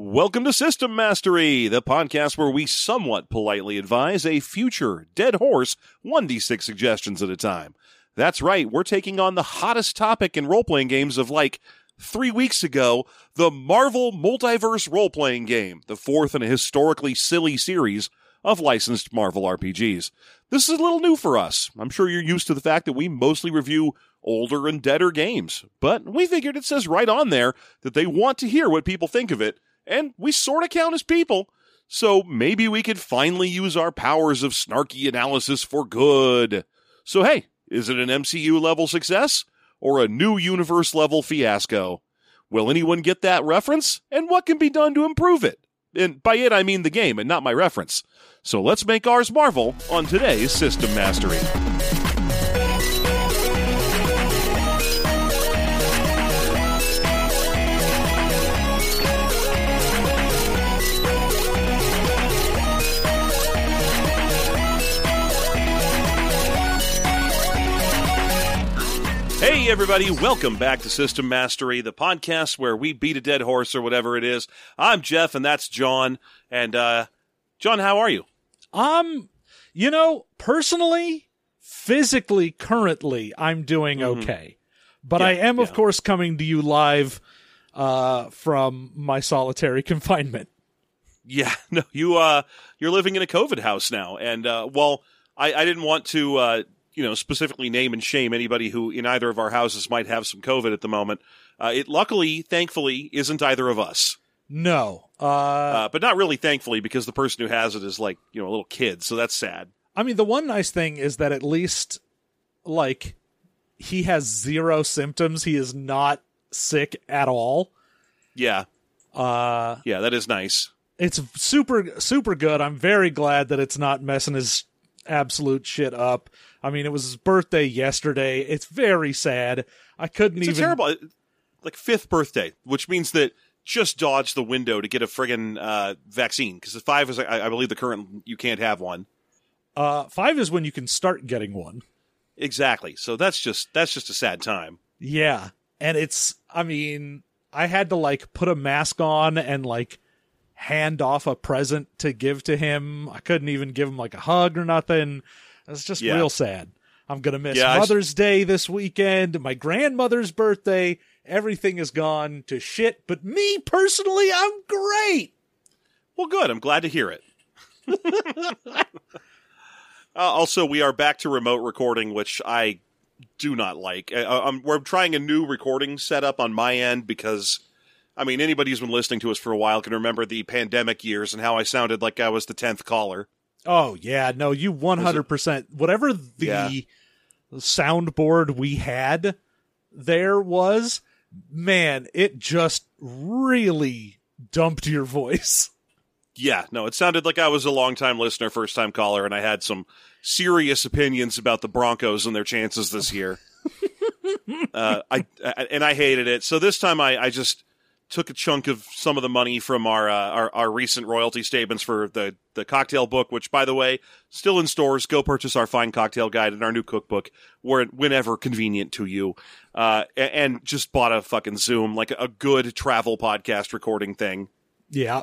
Welcome to System Mastery, the podcast where we somewhat politely advise a future dead horse 1d6 suggestions at a time. That's right, we're taking on the hottest topic in role playing games of like three weeks ago the Marvel Multiverse role playing game, the fourth in a historically silly series of licensed Marvel RPGs. This is a little new for us. I'm sure you're used to the fact that we mostly review older and deader games, but we figured it says right on there that they want to hear what people think of it and we sort of count as people. So maybe we could finally use our powers of snarky analysis for good. So hey, is it an MCU level success or a new universe level fiasco? Will anyone get that reference? And what can be done to improve it? And by it, I mean the game and not my reference. So let's make ours Marvel on today's System Mastery. Hey, everybody, welcome back to System Mastery, the podcast where we beat a dead horse or whatever it is. I'm Jeff, and that's John. And, uh, John, how are you? Um, you know, personally, physically, currently, I'm doing Mhm. okay. But Yeah, I am, of course, coming to you live uh, from my solitary confinement. Yeah, no, you, uh, you're living in a COVID house now. And, uh, well, I, I didn't want to, uh, you know, specifically name and shame anybody who in either of our houses might have some COVID at the moment. Uh, it luckily, thankfully, isn't either of us. No. Uh, Uh, but not really thankfully because the person who has it is like, you know, a little kid. So that's sad. I mean, the one nice thing is that at least, like, he has zero symptoms. He is not sick at all. Yeah. Uh, Yeah, that is nice. it's super super good. I'm very glad that it's not messing his absolute shit up. I mean, it was his birthday yesterday. It's very sad. I couldn't It's even terrible, like fifth birthday, which means that just dodge the window to get a friggin' uh, vaccine because the five is, I, I believe, the current you can't have one. uh 5 is when you can start getting one. Exactly. So that's just that's just a sad time. Yeah. And it's I mean, I had to like put a mask on and like hand off a present to give to him. I couldn't even give him like a hug or nothing. It's just Yeah. real sad. I'm going to miss Yeah, I Mother's Day this weekend, my grandmother's birthday. Everything is gone to shit, but me personally, I'm great. Well, good. I'm glad to hear it. uh, also, we are back to remote recording, which I do not like. Uh, I'm, we're trying a new recording setup on my end because, I mean, anybody who's been listening to us for a while can remember the pandemic years and how I sounded like I was the tenth caller. Oh yeah, no, you 100% whatever the Yeah. soundboard we had there was, man, it just really dumped your voice. Yeah, no, it sounded like I was a long-time listener, first-time caller, and I had some serious opinions about the Broncos and their chances this year. uh, I, I and I hated it. So this time, I, I just took a chunk of some of the money from our, uh, our our recent royalty statements for the the cocktail book, which, by the way, still in stores. Go purchase our fine cocktail guide and our new cookbook, where whenever convenient to you. Uh, and just bought a fucking Zoom, like a good travel podcast recording thing. Yeah.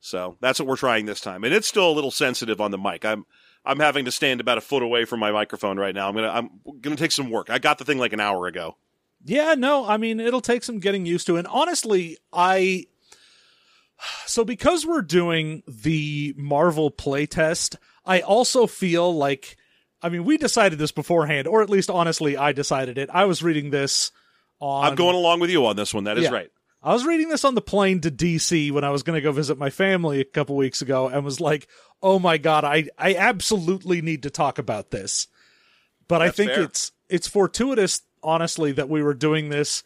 So that's what we're trying this time, and it's still a little sensitive on the mic. I'm I'm having to stand about a foot away from my microphone right now. I'm gonna I'm gonna take some work. I got the thing like an hour ago. Yeah, no, I mean, it'll take some getting used to. And honestly, I. So, because we're doing the Marvel playtest, I also feel like. I mean, we decided this beforehand, or at least honestly, I decided it. I was reading this on. I'm going along with you on this one. That is Yeah. right. I was reading this on the plane to DC when I was going to go visit my family a couple weeks ago and was like, "Oh my god, I I absolutely need to talk about this." But I think fair. it's it's fortuitous honestly that we were doing this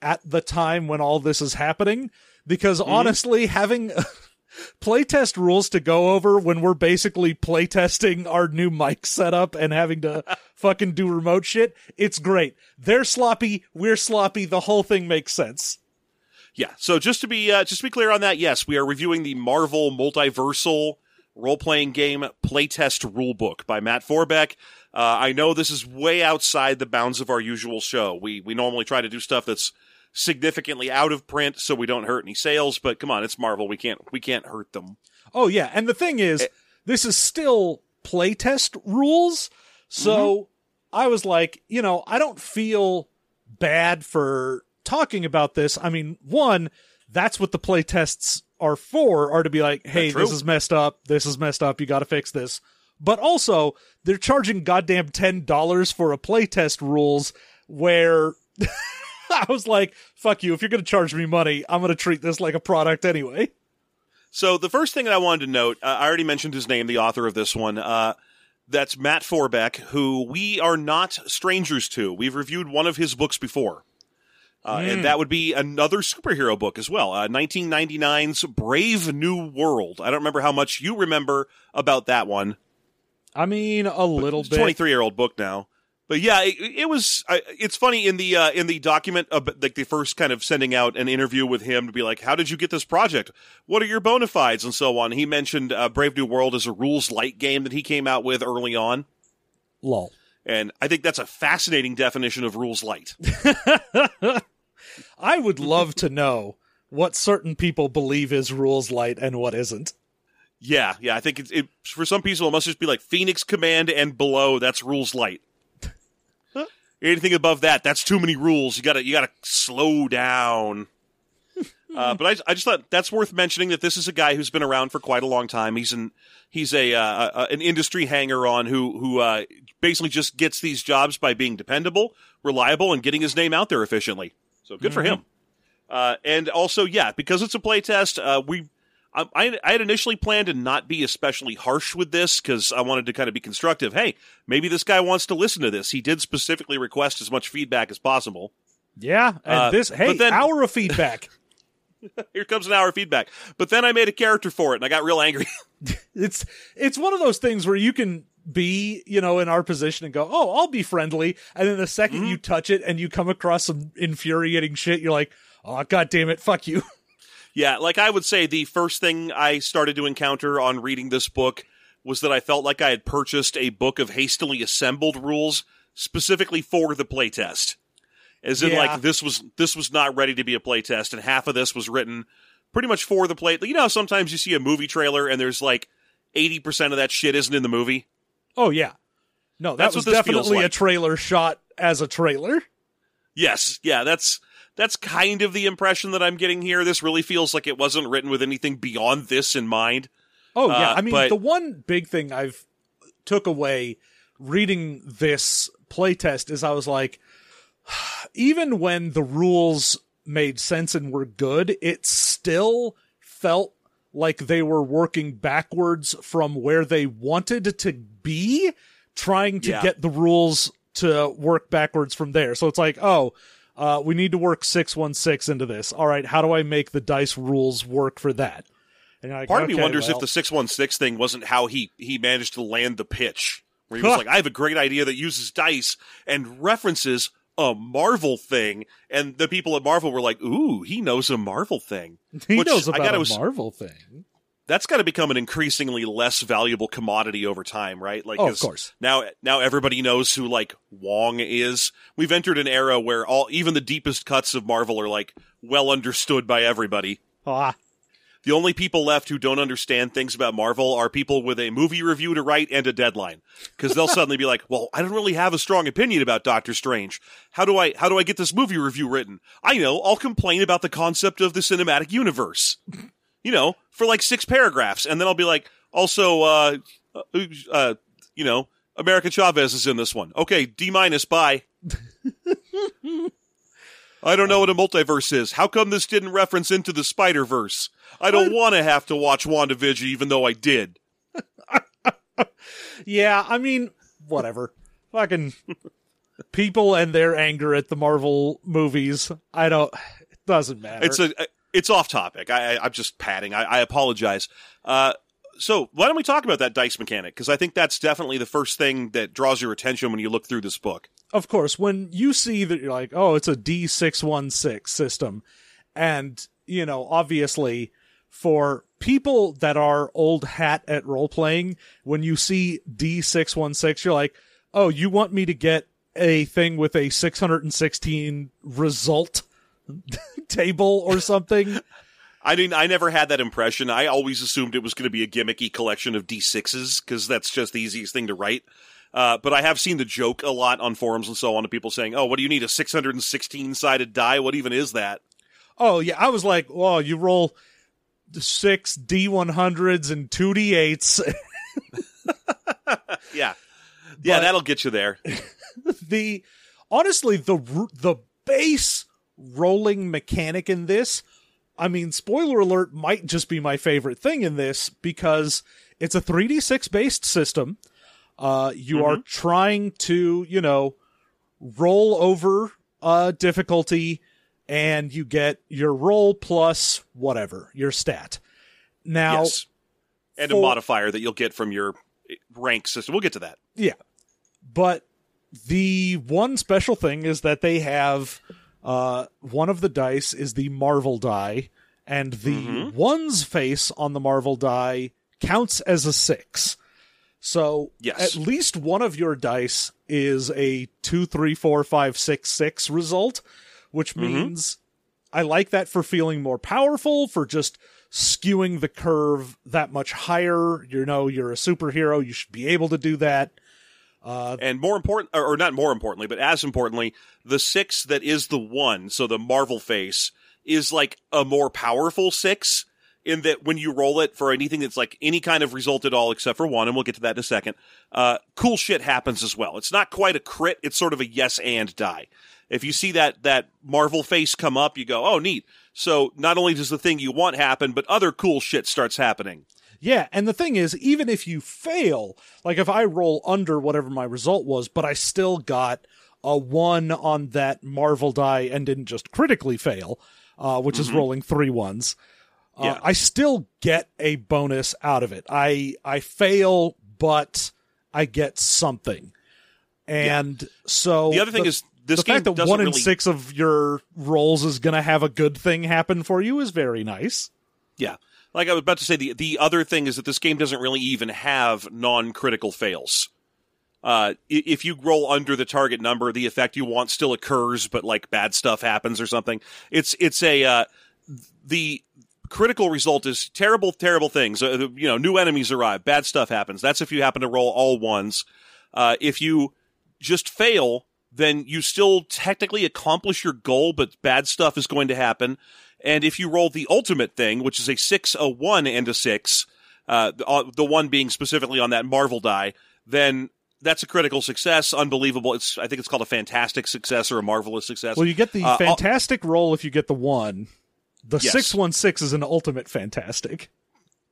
at the time when all this is happening because Mm-hmm. honestly having playtest rules to go over when we're basically playtesting our new mic setup and having to fucking do remote shit, it's great. They're sloppy, we're sloppy, the whole thing makes sense. Yeah. So just to be uh, just to be clear on that, yes, we are reviewing the Marvel Multiversal role playing game playtest rulebook by Matt Forbeck. Uh, I know this is way outside the bounds of our usual show. We we normally try to do stuff that's significantly out of print so we don't hurt any sales. But come on, it's Marvel. We can't we can't hurt them. Oh yeah, and the thing is, this is still playtest rules. So I was like, you know, I don't feel bad for talking about this. I mean, one, that's what the playtests are for, are to be like, hey, this is messed up, this is messed up, you gotta fix this. But also, they're charging goddamn ten dollars for a playtest rules where I was like, fuck you, if you're gonna charge me money, I'm gonna treat this like a product anyway. So the first thing that I wanted to note, uh, I already mentioned his name, the author of this one. Uh, that's Matt Forbeck, who we are not strangers to. We've reviewed one of his books before. Uh, And that would be another superhero book as well. Uh, 1999's Brave New World. I don't remember how much you remember about that one. I mean, a little bit. 23 year old book now. But yeah, it, it was. I it's funny in the uh, in the document, uh, like the first kind of sending out an interview with him to be like, "How did you get this project? What are your bona fides?" and so on. He mentioned uh, Brave New World as a rules light game that he came out with early on, Lol. and I think that's a fascinating definition of rules light. I would love to know what certain people believe is rules light and what isn't. Yeah, yeah, I think it, it for some people it must just be like Phoenix Command and below. That's rules light. Anything above that, that's too many rules. You gotta you gotta slow down. uh, but I, I just thought that's worth mentioning that this is a guy who's been around for quite a long time. He's an he's a, uh, a an industry hanger on who who uh, basically just gets these jobs by being dependable, reliable, and getting his name out there efficiently. So good for him. Uh, and also, yeah, because it's a playtest, uh, we I, I I had initially planned to not be especially harsh with this because I wanted to kind of be constructive. Hey, maybe this guy wants to listen to this. He did specifically request as much feedback as possible. Yeah, and Uh, this hey, then- hour of feedback. Here comes an hour of feedback. But then I made a character for it, and I got real angry. it's it's one of those things where you can be, you know, in our position and go, "Oh, I'll be friendly," and then the 2nd Mm-hmm. you touch it and you come across some infuriating shit, you're like, "Oh, god damn it, fuck you." Yeah, like I would say, the first thing I started to encounter on reading this book was that I felt like I had purchased a book of hastily assembled rules specifically for the playtest. As in, Yeah. like this was this was not ready to be a playtest, and half of this was written pretty much for the play. You know, sometimes you see a movie trailer and there's like eighty percent of that shit isn't in the movie. Oh yeah. No, that That's was what this feels definitely a trailer shot as a trailer. Yes, yeah, that's that's kind of the impression that I'm getting here. This really feels like it wasn't written with anything beyond this in mind. Oh yeah, Uh, I mean but- the one big thing I've took away reading this playtest is I was like even when the rules made sense and were good, it still felt like they were working backwards from where they wanted to be, trying to Yeah. get the rules to work backwards from there. So it's like, oh, uh, we need to work 616 into this. All right, how do I make the dice rules work for that? And like, Part of me wonders well- if the six one six thing wasn't how he he managed to land the pitch, where he was like, "I have a great idea that uses dice and references a Marvel thing," and the people at Marvel were like, "Ooh, he knows a Marvel thing." He Which knows I about gotta a Marvel thing. That's got to become an increasingly less valuable commodity over time, right? Like, Oh, of course. Now, now everybody knows who like Wong is. We've entered an era where all even the deepest cuts of Marvel are like well understood by everybody. Ah, The only people left who don't understand things about Marvel are people with a movie review to write and a deadline. Because they'll suddenly be like, "Well, I don't really have a strong opinion about Doctor Strange. How do I how do I get this movie review written? I know, I'll complain about the concept of the cinematic universe. You know, for like six paragraphs, and then I'll be like, also, uh, uh, uh you know, America Chavez is in this one. Okay, D minus. Bye. I don't know what a multiverse is. How come this didn't reference into the Spider Verse? I don't want to have to watch WandaVision, even though I did. yeah. I mean, whatever. Fucking people and their anger at the Marvel movies. I don't. It doesn't matter. It's a it's off topic. I, I I'm just padding. I, I apologize. Uh, so why don't we talk about that dice mechanic? Because I think that's definitely the first thing that draws your attention when you look through this book. of course, when you see that you're like, oh, it's a D616 system, and, you know, obviously for people that are old hat at role playing, when you see D616, you're like, oh, you want me to get a thing with a 616 result table or something. I mean, I never had that impression. I always assumed it was going to be a gimmicky collection of D6s because that's just the easiest thing to write. Uh, but I have seen the joke a lot on forums and so on of people saying, "Oh, what do you need a 616 sided die? What even is that?" Oh yeah, I was like, "Well, you roll six D100s and two D8s." yeah, yeah, But- that'll get you there. the honestly the the base rolling mechanic in this i mean spoiler alert might just be my favorite thing in this because it's a 3d6 based system uh you are trying to you know roll over uh difficulty and you get your roll plus whatever your stat now yes, and a modifier that you'll get from your rank system. We'll get to that. Yeah. But the one special thing is that they have uh, one of the dice is the Marvel die, and the one's face on the Marvel die counts as a six. So Yes. at least one of your dice is a two, three, four, five, six, six result, which means I like that for feeling more powerful, for just skewing the curve that much higher. You know, you're a superhero, you should be able to do that. And more important, or, or not more importantly, but as importantly, the six that is the one, so the Marvel face, is like a more powerful six in that when you roll it for anything that's like any kind of result at all except for one, and we'll get to that in a second, uh, cool shit happens as well. It's not quite a crit, it's sort of a yes and die. If you see that, that Marvel face come up, you go, oh, neat. So not only does the thing you want happen, but other cool shit starts happening. Yeah, and the thing is, even if you fail, like if I roll under whatever my result was, but I still got a one on that Marvel die and didn't just critically fail, uh, which is rolling three ones, uh, Yeah. I still get a bonus out of it. I I fail, but I get something. And so The other thing is, this the fact that one in really- six of your rolls is going to have a good thing happen for you is very nice. Yeah. Like I was about to say, the the other thing is that this game doesn't really even have non-critical fails. Uh, if you roll under the target number, the effect you want still occurs, but like bad stuff happens or something. It's it's a uh, the critical result is terrible, terrible things. Uh, you know, new enemies arrive, bad stuff happens. That's if you happen to roll all ones. Uh, if you just fail, then you still technically accomplish your goal, but bad stuff is going to happen. And if you roll the ultimate thing, which is a six, a one, and a six, uh, the, uh, the one being specifically on that Marvel die, then that's a critical success. Unbelievable. It's I think it's called a fantastic success or a marvelous success. Well, you get the Uh, I'll- fantastic roll if you get the one. The Yes. 616 is an ultimate fantastic.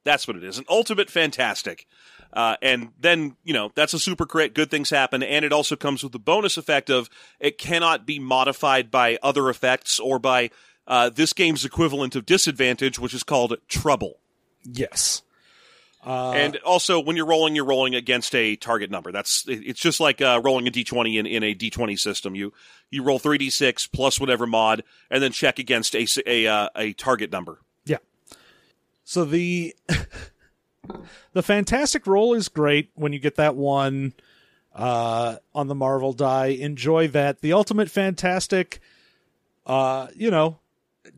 That's what it is. An ultimate fantastic. Uh, and then, you know, that's a super crit. Good things happen. And it also comes with the bonus effect of it cannot be modified by other effects or by uh, this game's equivalent of disadvantage, which is called trouble. Yes. Uh, and also, when you're rolling, you're rolling against a target number. That's it's just like uh, rolling a d20 in, in a d20 system. You you roll three d6 plus whatever mod, and then check against a a uh, a target number. yeah. So the the fantastic roll is great when you get that one uh, on the Marvel die. Enjoy that. The ultimate fantastic, uh, you know,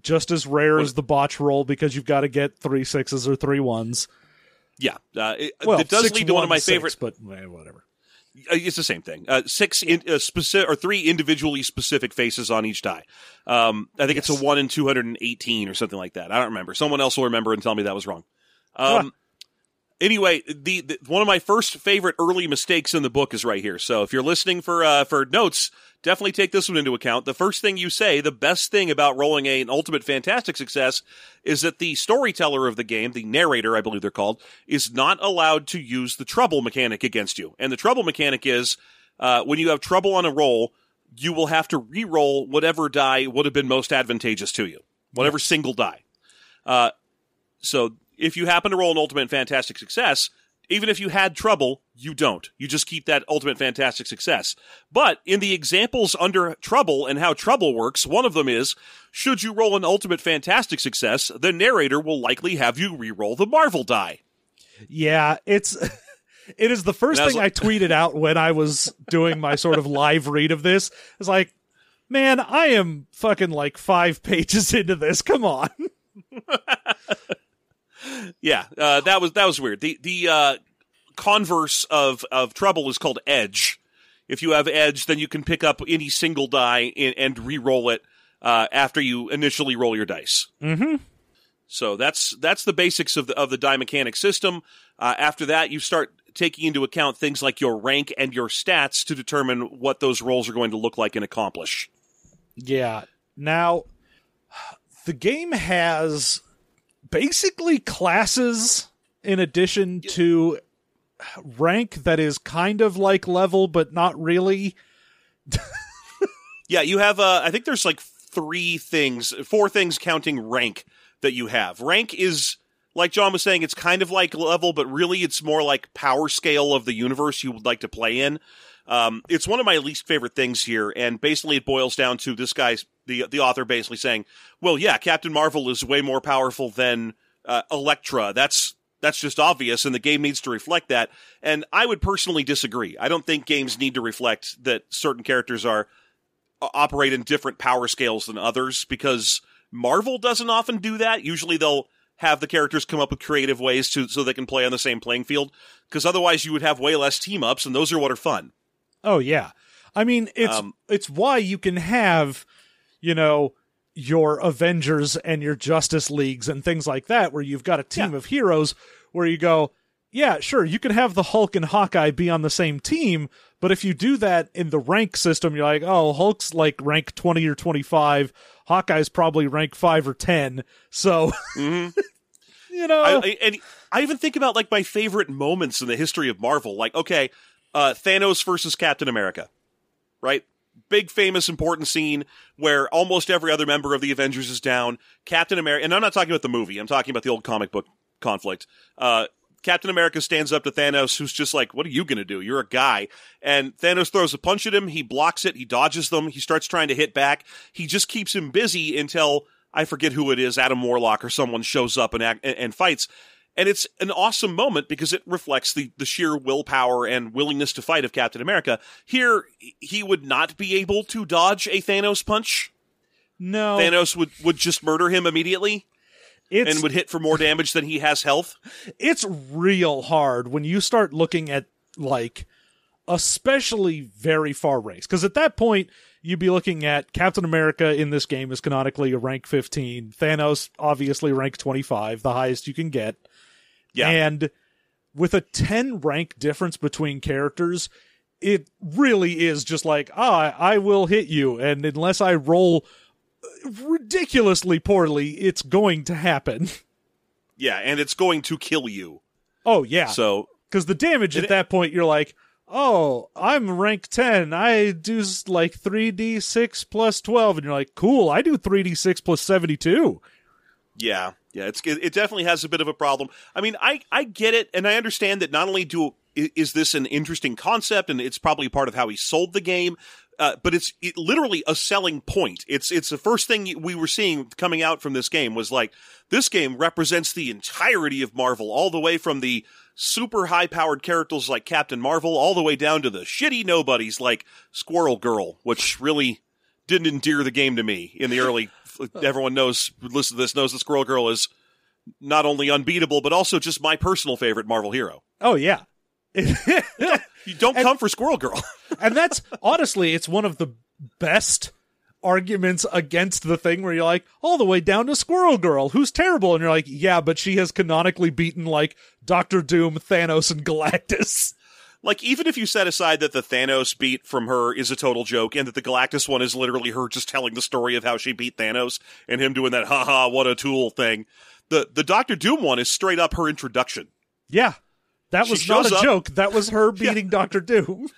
just as rare as the botch roll because you've got to get three sixes or three ones. Yeah, uh, it, Well, it does lead to one of my six, favorite. but eh, whatever. Uh, It's the same thing. Uh, six in, uh, specific or three individually specific faces on each die. Um, I think it's a one in two hundred and eighteen or something like that. I don't remember. Someone else will remember and tell me that was wrong. Um, Anyway, the, the one of my first favorite early mistakes in the book is right here. So if you're listening for uh, for notes, definitely take this one into account. The first thing you say, the best thing about rolling a, an ultimate fantastic success, is that the storyteller of the game, the narrator, I believe they're called, is not allowed to use the trouble mechanic against you. And the trouble mechanic is uh, when you have trouble on a roll, you will have to re-roll whatever die would have been most advantageous to you, whatever single die. Uh, so if you happen to roll an ultimate fantastic success, even if you had trouble, you don't. You just keep that ultimate fantastic success. But in the examples under trouble and how trouble works, one of them is should you roll an ultimate fantastic success, the narrator will likely have you re-roll the Marvel die. Yeah, it's it is the first And I was thing I tweeted out when I was doing my sort of live read of this. It's like, Man, I am fucking like five pages into this. Come on. Yeah, uh, that was that was weird. The the uh, converse of of trouble is called edge. If you have edge, then you can pick up any single die and, and re-roll it uh, after you initially roll your dice. Mm-hmm. So that's that's the basics of the of the die mechanic system. Uh, after that, you start taking into account things like your rank and your stats to determine what those rolls are going to look like and accomplish. Yeah. Now, the game has basically classes in addition to rank that is kind of like level, but not really. Yeah, you have. Uh, I think there's like three things, four things counting rank that you have. Rank is like John was saying, it's kind of like level, but really it's more like power scale of the universe you would like to play in. Um, it's one of my least favorite things here, and basically it boils down to this guy's the the author basically saying, "Well, yeah, Captain Marvel is way more powerful than uh, Elektra. That's that's just obvious, and the game needs to reflect that." And I would personally disagree. I don't think games need to reflect that certain characters are operate in different power scales than others because Marvel doesn't often do that. Usually they'll have the characters come up with creative ways to so they can play on the same playing field because otherwise you would have way less team ups and those are what are fun. Oh yeah. I mean, it's Um, it's why you can have, you know, your Avengers and your Justice Leagues and things like that where you've got a team Yeah. of heroes where you go, yeah, sure, you can have the Hulk and Hawkeye be on the same team, but if you do that in the rank system, you're like, oh, Hulk's like rank 20 or 25, Hawkeye's probably rank 5 or 10. So, Mhm. you know, I, I, and I even think about like my favorite moments in the history of Marvel. Like, okay, uh, Thanos versus Captain America, right? Big, famous, important scene where almost every other member of the Avengers is down. Captain America, and I'm not talking about the movie. I'm talking about the old comic book conflict. Uh, Captain America stands up to Thanos, who's just like, "What are you going to do? You're a guy." And Thanos throws a punch at him. He blocks it. He dodges them. He starts trying to hit back. He just keeps him busy until I forget who it is, Adam Warlock or someone shows up and act, and, and fights. And it's an awesome moment because it reflects the, the sheer willpower and willingness to fight of Captain America. Here, he would not be able to dodge a Thanos punch. no, Thanos would, would just murder him immediately it's and would hit for more damage than he has health. it's real hard when you start looking at like especially very far ranks because at that point you'd be looking at captain america in this game is canonically a rank 15 thanos obviously rank 25 the highest you can get Yeah. and with a 10 rank difference between characters it really is just like ah i will hit you. And unless i roll ridiculously poorly it's going to happen. Yeah, and it's going to kill you. oh yeah. So, because the damage at it- that point you're like oh i'm rank 10 i do like 3d6 plus 12 and you're like cool i do 3d6 plus 72 Yeah, yeah, it's it, it definitely has a bit of a problem. I mean, I I get it, and I understand that not only do is this an interesting concept, and it's probably part of how he sold the game, uh, but it's it, literally a selling point. It's it's the first thing we were seeing coming out from this game was like this game represents the entirety of Marvel, all the way from the super high powered characters like Captain Marvel, all the way down to the shitty nobodies like Squirrel Girl, which really didn't endear the game to me in the early. Everyone knows, who listen to this, knows that Squirrel Girl is not only unbeatable, but also just my personal favorite Marvel hero. oh yeah You don't come for Squirrel Girl. and that's honestly it's one of the best arguments against the thing where you're like all the way down to squirrel girl who's terrible and you're like yeah but she has canonically beaten like dr doom thanos and galactus like, even if you set aside that the Thanos beat from her is a total joke, and that the Galactus one is literally her just telling the story of how she beat Thanos and him doing that haha what a tool thing, the the Doctor Doom one is straight up her introduction. yeah that She was not a up- joke that was her beating dr doom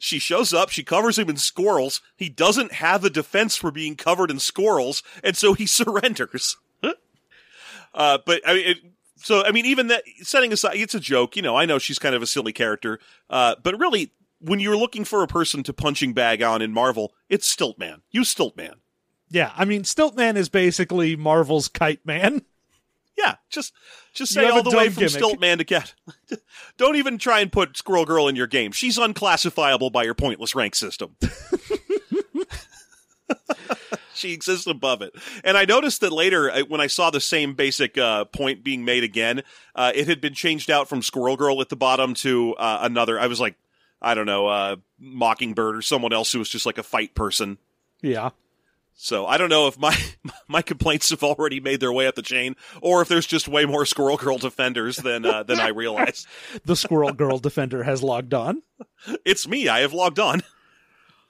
She shows up, she covers him in squirrels. He doesn't have a defense for being covered in squirrels, and so he surrenders. uh, but I mean, it, so I mean, even that setting aside, it's a joke. You know, I know she's kind of a silly character, uh, but really, when you're looking for a person to punching bag on in Marvel, it's Stiltman. You Stiltman. Yeah, I mean, Stiltman is basically Marvel's Kite Man. Yeah, just just say all the way from gimmick. Stiltman to Cat. Don't even try and put Squirrel Girl in your game. She's unclassifiable by your pointless rank system. she exists above it. And I noticed that later, uh, when I saw the same basic uh, point being made again, uh, it had been changed out from Squirrel Girl at the bottom to uh, another. I was like, I don't know, uh, Mockingbird or someone else who was just like a fight person. Yeah. So I don't know if my my complaints have already made their way up the chain, or if there's just way more Squirrel Girl defenders than uh, than I realize. the Squirrel Girl defender has logged on. It's me. I have logged on.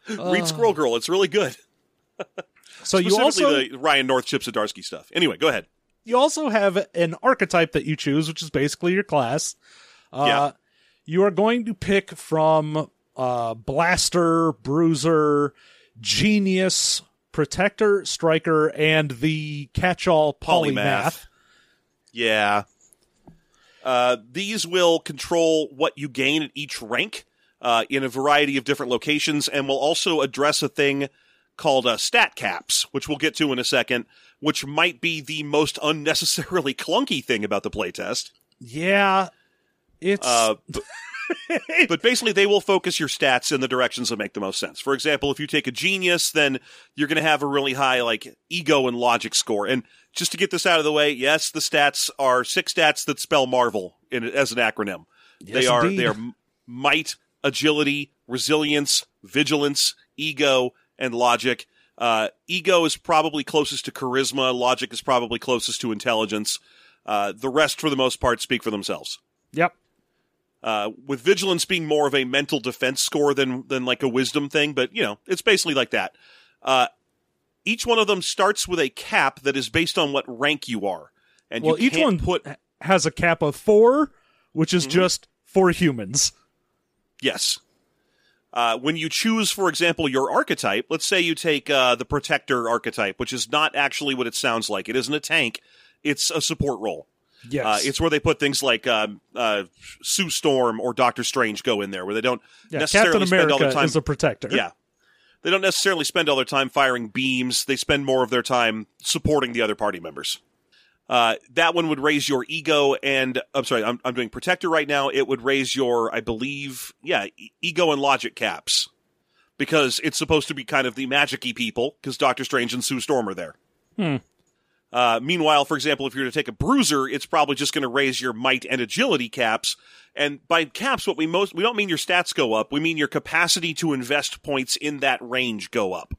Read Squirrel Girl. It's really good. So you also the Ryan North Chip Zdarsky stuff. Anyway, go ahead. you also have an archetype that you choose, which is basically your class. Uh, Yeah. You are going to pick from uh, Blaster, Bruiser, Genius, Protector, Striker, and the catch-all Polymath. Polymath. Yeah. Uh, these will control what you gain at each rank uh, in a variety of different locations, and will also address a thing called uh, stat caps, which we'll get to in a second, which might be the most unnecessarily clunky thing about the playtest. Yeah, it's Uh, but, but basically, they will focus your stats in the directions that make the most sense. For example, if you take a genius, then you're going to have a really high like ego and logic score. And just to get this out of the way, yes, the stats are six stats that spell Marvel in, as an acronym. they are indeed. they are might, agility, resilience, vigilance, ego, and logic. Uh, ego is probably closest to charisma. Logic is probably closest to intelligence. Uh, the rest, for the most part, speak for themselves yep. uh, with vigilance being more of a mental defense score than than like a wisdom thing, but you know, it's basically like that. Uh, each one of them starts with a cap that is based on what rank you are, and Well, you each one put has a cap of four, which is Mhm. just for humans. yes. Uh, when you choose, for example, your archetype, let's say you take uh, the protector archetype, which is not actually what it sounds like. It isn't a tank; it's a support role. Yes, Uh, it's where they put things like um, uh, Sue Storm or Doctor Strange go in there, where they don't yeah, necessarily Captain spend all America their time is a protector. Yeah. They don't necessarily spend all their time firing beams. They spend more of their time supporting the other party members. Uh, that one would raise your ego and, I'm sorry, I'm, I'm doing protector right now. It would raise your, I believe, yeah, e- ego and logic caps. Because it's supposed to be kind of the magic-y people, because Doctor Strange and Sue Storm are there. Hmm. Uh, meanwhile, for example, if you're to take a bruiser, it's probably just going to raise your might and agility caps. And by caps, what we most we don't mean your stats go up. We mean your capacity to invest points in that range go up.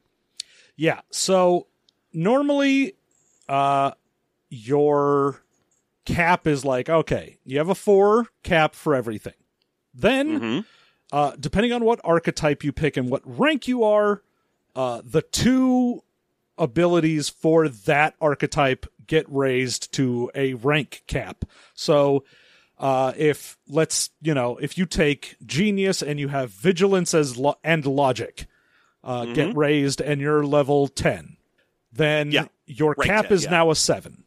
Yeah. So normally, uh, your cap is like okay, you have a four cap for everything. Then, Mm-hmm. uh, depending on what archetype you pick and what rank you are, uh, the two abilities for that archetype get raised to a rank cap. So, uh, if let's you know, if you take genius and you have vigilance as lo- and logic, uh, get raised and you're level ten, then Yeah. your Rank cap 10, is yeah. now a 7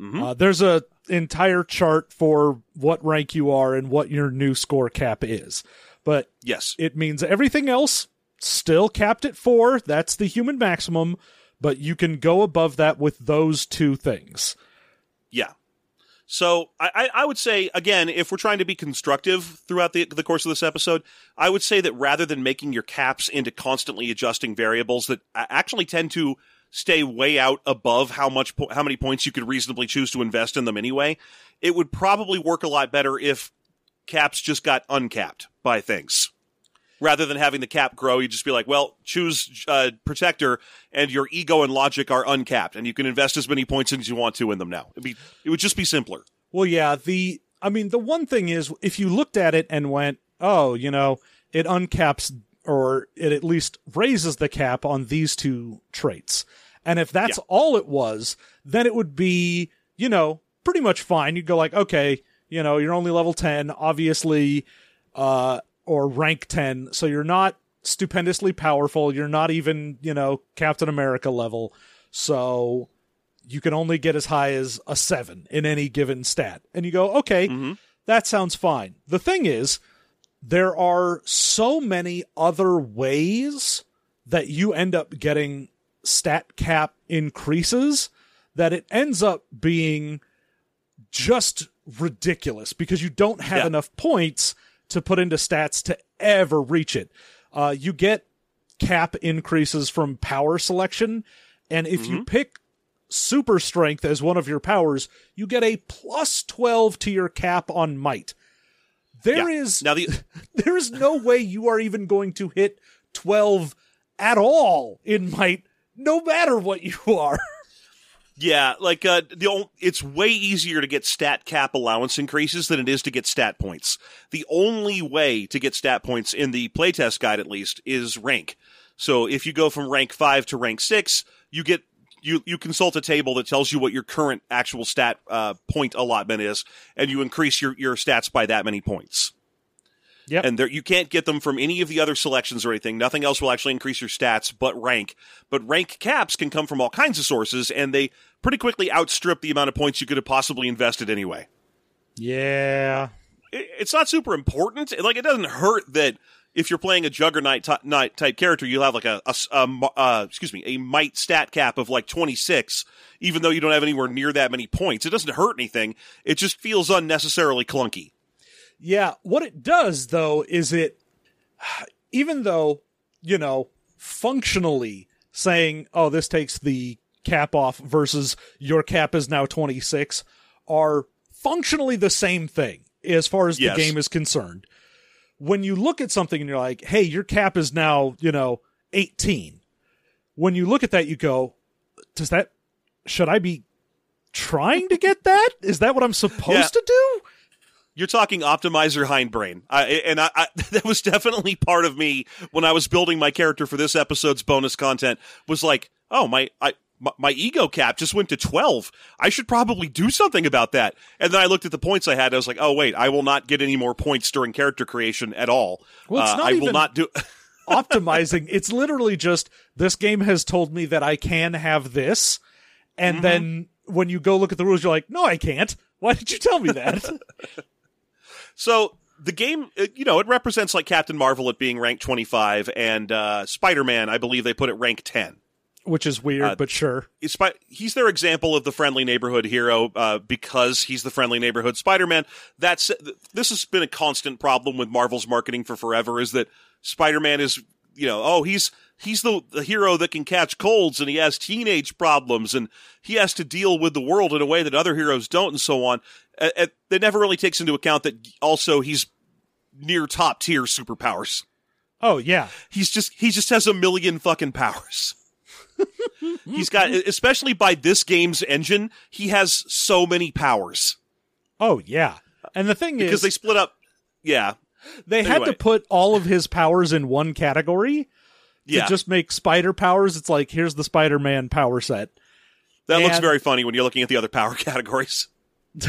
Mhm. Uh, there's a entire chart for what rank you are and what your new score cap is, but Yes. it means everything else still capped at four. That's the human maximum, but you can go above that with those two things. Yeah. So I, I I would say again, if we're trying to be constructive throughout the the course of this episode, I would say that rather than making your caps into constantly adjusting variables that actually tend to stay way out above how much po- how many points you could reasonably choose to invest in them anyway, it would probably work a lot better if caps just got uncapped by things. Rather than having the cap grow, You'd just be like, well, choose uh, protector, and your ego and logic are uncapped, and you can invest as many points as you want to in them now. It'd be, it would just be simpler. Well, yeah, the I mean, the one thing is if you looked at it and went, "Oh, you know, it uncaps or it at least raises the cap on these two traits." And if that's Yeah. all it was, then it would be, you know, pretty much fine. You'd go like, "Okay, you know, you're only level 10, obviously uh or rank 10, so you're not stupendously powerful. You're not even, you know, Captain America level. So you can only get as high as a seven in any given stat. And you go, okay, Mhm. that sounds fine. The thing is, there are so many other ways that you end up getting stat cap increases that it ends up being just ridiculous because you don't have Yeah. enough points to put into stats to ever reach it. Uh, you get cap increases from power selection. And if Mm-hmm. you pick super strength as one of your powers, you get a plus 12 to your cap on might. There Yeah. is Now the there is no way you are even going to hit 12 at all in might no matter what you are. Yeah, like uh, the it's way easier to get stat cap allowance increases than it is to get stat points. The only way to get stat points in the playtest guide, at least, is rank. So if you go from rank five to rank six, you get you you consult a table that tells you what your current actual stat uh, point allotment is, and you increase your your stats by that many points. Yep. And you can't get them from any of the other selections or anything. Nothing else will actually increase your stats but rank. But rank caps can come from all kinds of sources, and they pretty quickly outstrip the amount of points you could have possibly invested anyway. Yeah. It, it's not super important. Like, it doesn't hurt that if you're playing a juggernaut ty- type character, you'll have like a, a a uh, excuse me, a might stat cap of like 26, even though you don't have anywhere near that many points. It doesn't hurt anything. It just feels unnecessarily clunky. Yeah, what it does though is it even though, you know, functionally saying, "Oh, this takes the cap off versus your cap is now 26" are functionally the same thing as far as Yes. the game is concerned. When you look at something and you're like, "Hey, your cap is now, you know, 18." When you look at that you go, "Does that should I be trying to get that? Is that what I'm supposed Yeah. to do?" You're talking optimizer hindbrain, I, and I, I, that was definitely part of me when I was building my character for this episode's bonus content. Was like, oh my, I, my, my ego cap just went to twelve. I should probably do something about that. And then I looked at the points I had. I was like, oh wait, I will not get any more points during character creation at all. Well, it's Uh, I will not do. optimizing. It's literally just this game has told me that I can have this, and then when you go look at the rules, you're like, no, I can't. Why did you tell me that? So the game, uh, you know, it represents like Captain Marvel at being ranked 25, and uh, Spider Man, I believe they put it rank 10. Which is weird, Uh, but sure. He's their example of the friendly neighborhood hero uh, because he's the friendly neighborhood Spider-Man. That's this has been a constant problem with Marvel's marketing for forever. Is that Spider-Man is you know oh he's he's the, the hero that can catch colds and he has teenage problems and he has to deal with the world in a way that other heroes don't and so on. Uh, uh, that never really takes into account that also he's near top tier superpowers. Oh yeah, He's just he just has a million fucking powers. He's got especially by this game's engine, he has so many powers oh yeah. And the thing is because is, they split up. Yeah, they had to put all of his powers in one category to yeah. just make spider powers. It's like here's the Spider-Man power set. that looks very funny when you're looking at the other power categories.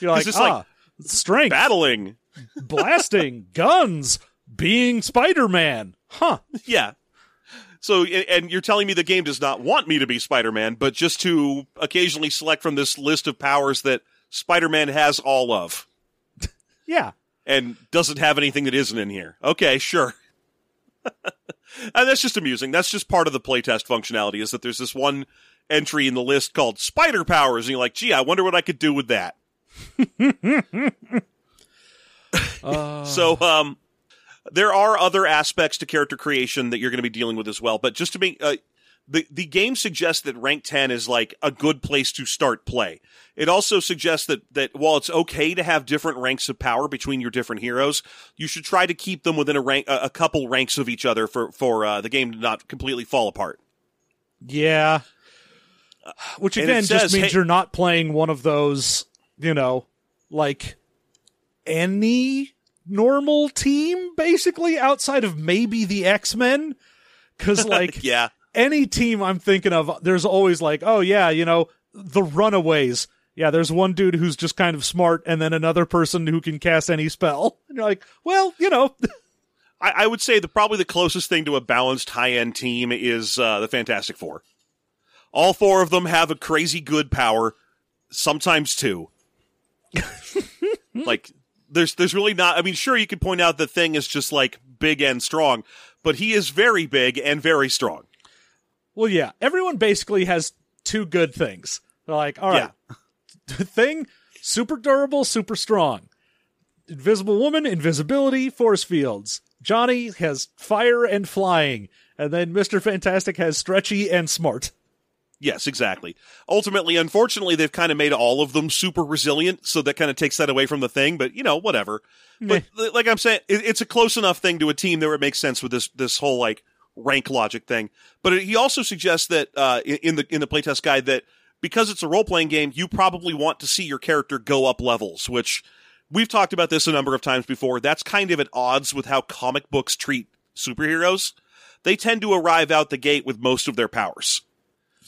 You're like, it's ah, like strength, Battling. blasting, guns, being Spider-Man. Huh. Yeah. So, and and you're telling me the game does not want me to be Spider-Man, but just to occasionally select from this list of powers that Spider-Man has all of. Yeah. and doesn't have anything that isn't in here. Okay, sure. and that's just amusing. That's just part of the playtest functionality is that there's this one entry in the list called spider powers and you're like, "Gee, I wonder what I could do with that." Uh, So, um there are other aspects to character creation that you're going to be dealing with as well, but just to be, uh, the the game suggests that rank 10 is like a good place to start play. It also suggests that that while it's okay to have different ranks of power between your different heroes, you should try to keep them within a rank a, a couple ranks of each other for for uh, the game to not completely fall apart. Yeah. Which again it just means hey- you're not playing one of those, you know, like any normal team basically outside of maybe the X-Men cuz like yeah. any team I'm thinking of there's always like, oh yeah, you know, the Runaways. Yeah, there's one dude who's just kind of smart and then another person who can cast any spell. And you're like, well, you know, I, I would say the probably the closest thing to a balanced high end team is uh, the Fantastic Four. All four of them have a crazy good power, sometimes two. like there's there's really not. I mean, sure you could point out the thing is just like big and strong, but he is very big and very strong. Well, yeah, everyone basically has two good things. They're like, all right, thing, super durable, super strong. Invisible woman, invisibility, force fields. Johnny has fire and flying, and then Mister Fantastic has stretchy and smart. Yes, exactly. Ultimately, unfortunately, they've kind of made all of them super resilient, so that kind of takes that away from the thing. But you know, whatever. But like I'm saying, it, it's a close enough thing to a team that it makes sense with this this whole like rank logic thing. But he also suggests that uh, in, in the in the playtest guide that because it's a role playing game, you probably want to see your character go up levels, which we've talked about this a number of times before. That's kind of at odds with how comic books treat superheroes. They tend to arrive out the gate with most of their powers.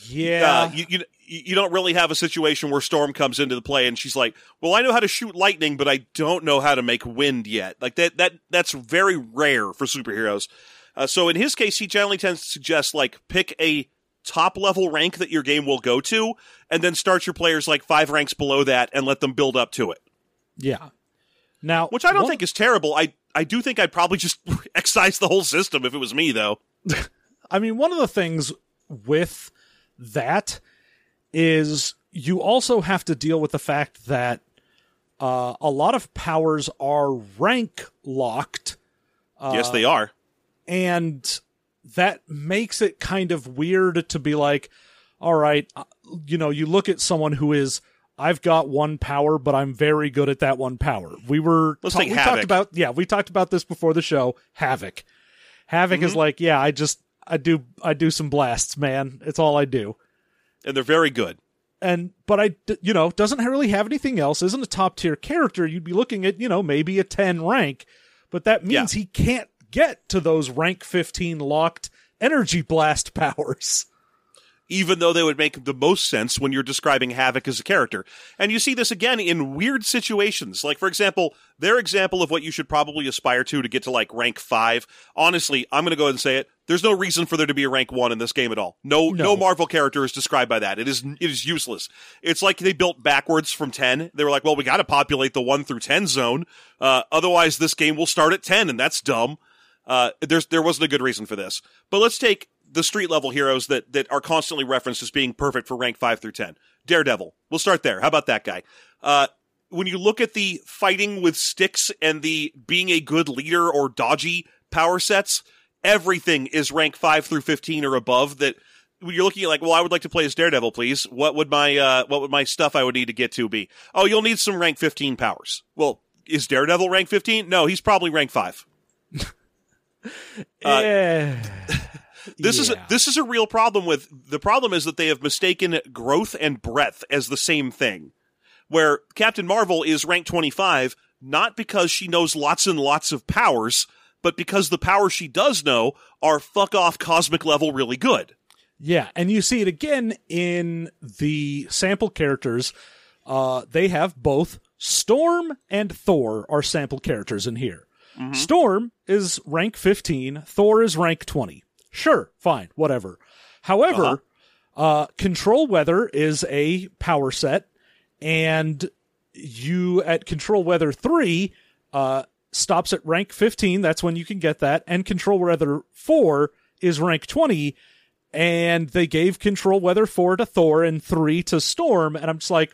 Yeah. Uh, you, you you don't really have a situation where Storm comes into the play and she's like, "Well, I know how to shoot lightning, but I don't know how to make wind yet." Like that that that's very rare for superheroes. Uh, so in his case, he generally tends to suggest like pick a top level rank that your game will go to, and then start your players like five ranks below that and let them build up to it. yeah. Now, Which I don't one- think is terrible. I I do think I'd probably just excise the whole system if it was me, though. I mean, one of the things with that is you also have to deal with the fact that uh, a lot of powers are rank locked, yes, they are. and that makes it kind of weird to be like, all right, uh, you know, you look at someone who is. I've got one power, but I'm very good at that one power. We were Let's ta- we Havoc. talked about yeah, we talked about this before the show. Havoc, Havoc Mm-hmm. is like yeah, I just I do I do some blasts, man. It's all I do. And they're very good. and but I you know doesn't really have anything else. Isn't a top tier character. You'd be looking at you know maybe a ten rank, but that means he can't get to those rank fifteen locked energy blast powers. Even though they would make the most sense when you're describing Havoc as a character. And you see this again in weird situations. Like, for example, their example of what you should probably aspire to to get to like rank five. Honestly, I'm going to go ahead and say it. There's no reason for there to be a rank one in this game at all. No, no, No. Marvel character is described by that. It is, it is useless. It's like they built backwards from 10. They were like, well, we got to populate the 1 through 10 zone. Uh, otherwise this game will start at 10 and that's dumb. Uh, there's, there wasn't a good reason for this. But let's take the street level heroes that, that are constantly referenced as being perfect for rank 5 through 10. Daredevil. We'll start there. How about that guy? Uh, when you look at the fighting with sticks and the being a good leader or dodgy power sets, everything is rank 5 through 15 or above that when you're looking at like, well, I would like to play as Daredevil, please. What would my, uh, what would my stuff I would need to get to be? Oh, you'll need some rank 15 powers. Well, is Daredevil rank 15? No, he's probably rank 5. Uh, yeah. This is a, this is a real problem with the problem is that they have mistaken growth and breadth as the same thing. Where Captain Marvel is rank 25 not because she knows lots and lots of powers, but because the powers she does know are fuck off cosmic level really good. Yeah, and you see it again in the sample characters. Uh, they have both Storm and Thor are sample characters in here. Storm is rank 15, Thor is rank 20. Sure, fine, whatever. However, uh Control Weather is a power set, and you at Control Weather 3 uh, stops at rank 15. That's when you can get that. And Control Weather 4 is rank 20 and they gave control weather four to Thor and three to Storm, and I'm just like,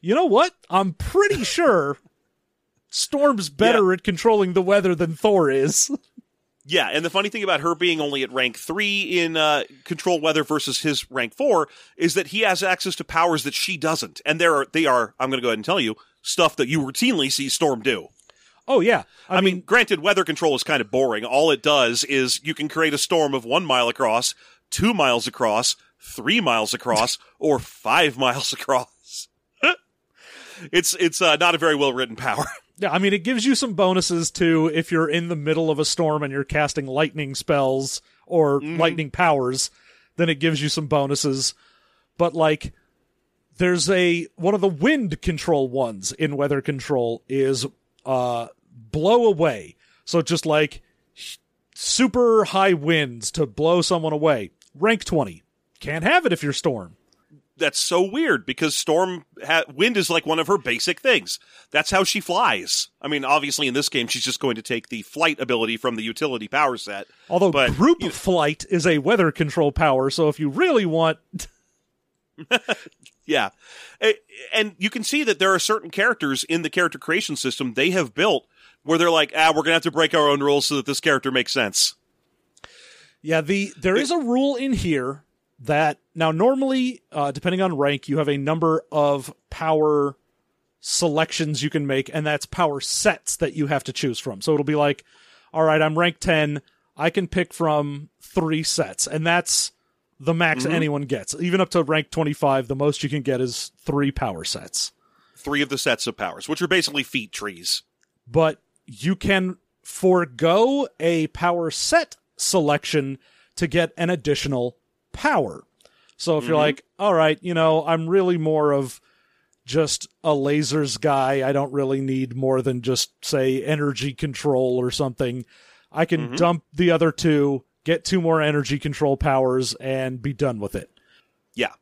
you know what? I'm pretty sure Storm's better at controlling the weather than Thor is. Yeah, and the funny thing about her being only at rank three in uh, control weather versus his rank four is that he has access to powers that she doesn't, and there are they are. I'm going to go ahead and tell you stuff that you routinely see Storm do. Oh yeah, I, mean, granted, weather control is kind of boring. All it does is you can create a storm of one mile across, two miles across, three miles across, or five miles across. it's it's uh, not a very well written power. yeah. I mean, it gives you some bonuses too if you're in the middle of a storm and you're casting lightning spells or lightning powers. Then it gives you some bonuses, but like. There's a one of the wind control ones in weather control is uh blow away. So just like super high winds to blow someone away. Rank 20. Can't have it if you're Storm. That's so weird because storm ha- wind is like one of her basic things. That's how she flies. I mean, obviously in this game she's just going to take the flight ability from the utility power set. Although But, group you know- flight is a weather control power, so if you really want Yeah. And you can see that there are certain characters in the character creation system they have built where they're like, ah, we're going to have to break our own rules so that this character makes sense. Yeah, the there is a rule in here that now normally, uh, depending on rank, you have a number of power selections you can make, and that's power sets that you have to choose from. So it'll be like, all right, I'm rank ten, I can pick from three sets, and that's the max anyone gets. Even up to rank twenty five, the most you can get is three power sets. Three of the sets of powers, which are basically feat trees. but you can forego a power set selection to get an additional power. So if you're like, all right, you know, I'm really more of just a lasers guy. I don't really need more than just say energy control or something. I can dump the other two, get two more energy control powers and be done with it. Yeah.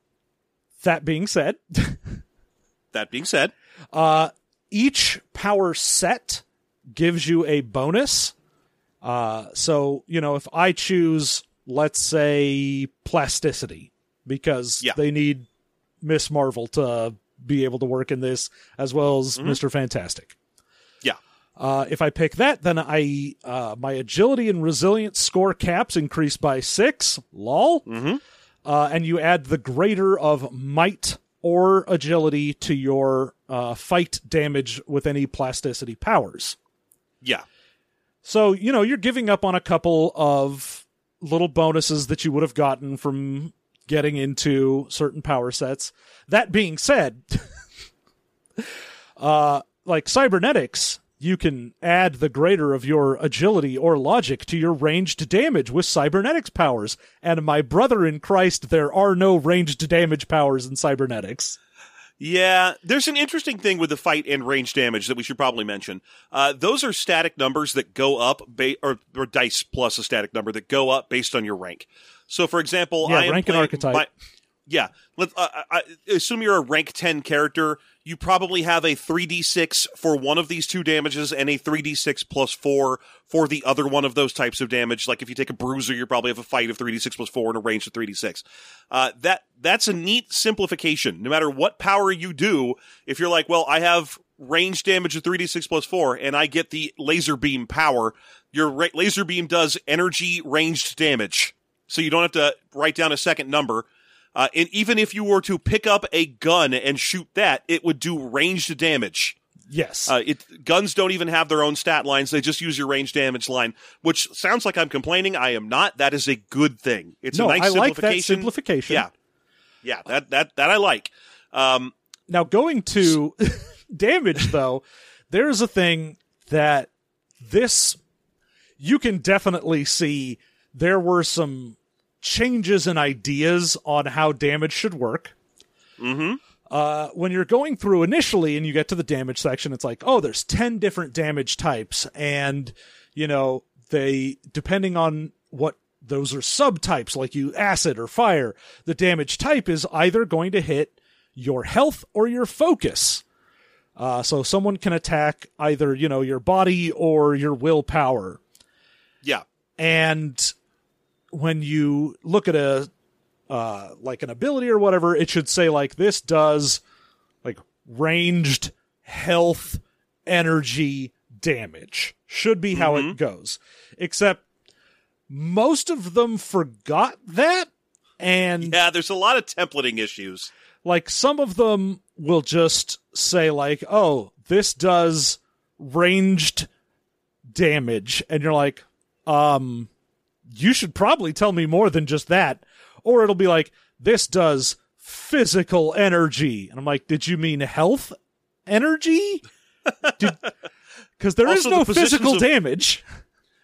That being said, That being said, Uh, each power set gives you a bonus. Uh, so, you know, if I choose, let's say, plasticity, because Yeah. they need Miss Marvel to be able to work in this, as well as Mr. Fantastic. yeah. Uh, if I pick that, then I uh, my agility and resilience score caps increase by six. Lol. Mm-hmm. Uh, and you add the greater of might or agility to your uh, fight damage with any plasticity powers. Yeah. So you know you're giving up on a couple of little bonuses that you would have gotten from getting into certain power sets. That being said, uh, like cybernetics, you can add the greater of your agility or logic to your ranged damage with cybernetics powers. And my brother in Christ, there are no ranged damage powers in cybernetics. Yeah, there's an interesting thing with the fight and range damage that we should probably mention. Uh, those are static numbers that go up, ba- or, or dice plus a static number that go up based on your rank. So, for example, Yeah, I rank and archetype. my- yeah, let uh, I, I assume you're a rank ten character. You probably have a three d six for one of these two damages and a three d six plus four for the other one of those types of damage. Like if you take a bruiser, you probably have a fight of three d six plus four and a range of three d six. Uh, that that's a neat simplification. No matter what power you do, if you're like, well, I have range damage of 3d6 plus 4 and I get the laser beam power, your ra- laser beam does energy ranged damage. So you don't have to write down a second number. Uh, and even if you were to pick up a gun and shoot that, it would do ranged damage. Yes. Uh, it guns don't even have their own stat lines; they just use your range damage line. Which sounds like I'm complaining. I am not. That is a good thing. It's no, a nice I like that simplification. simplification. Yeah, yeah. That that that I like. Um, Now, going to damage, though, there's a thing that this you can definitely see there were some changes and ideas on how damage should work. mhm. Uh, when you're going through initially and you get to the damage section, it's like, oh, there's 10 different damage types. And, you know, they, depending on what those are subtypes, like you acid or fire, the damage type is either going to hit your health or your focus. Uh, so someone can attack either, you know, your body or your willpower. Yeah. And when you look at a uh like an ability or whatever, it should say like this does like ranged health energy damage. Should be how it goes. Except most of them forgot that and Yeah, there's a lot of templating issues. like some of them will just say like oh this does ranged damage and you're like um you should probably tell me more than just that or it'll be like this does physical energy and i'm like did you mean health energy because there is Also, no the physical of- damage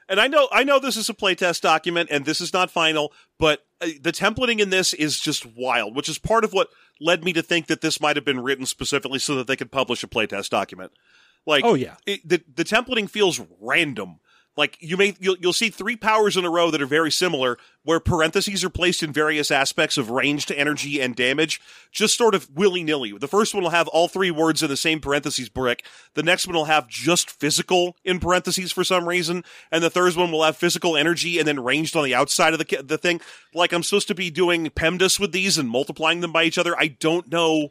And I know I know this is a playtest document and this is not final, but uh, the templating in this is just wild, which is part of what led me to think that this might have been written specifically so that they could publish a playtest document. Like Oh, yeah. it, the the templating feels random. Like you may you'll, you'll see three powers in a row that are very similar where parentheses are placed in various aspects of ranged to energy and damage just sort of willy-nilly. The first one will have all three words in the same parentheses brick. The next one will have just physical in parentheses for some reason. And the third one will have physical energy and then ranged on the outside of the the thing. Like i'm supposed to be doing pemdas with these and multiplying them by each other. I don't know.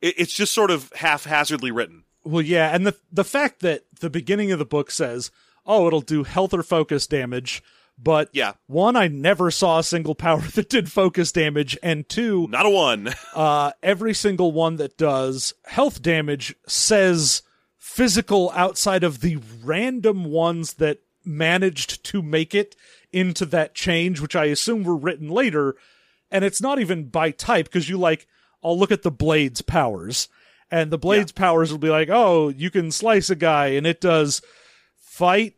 It, it's just sort of haphazardly written. Well, yeah, and the the fact that the beginning of the book says, "Oh, it'll do health or focus damage," but Yeah. one, I never saw a single power that did focus damage, and two, not a one uh, every single one that does health damage says physical outside of the random ones that managed to make it into that change, which I assume were written later. And it's not even by type because you like, I'll look at the blade's powers. And the blade's powers will be like, oh, you can slice a guy and it does fight,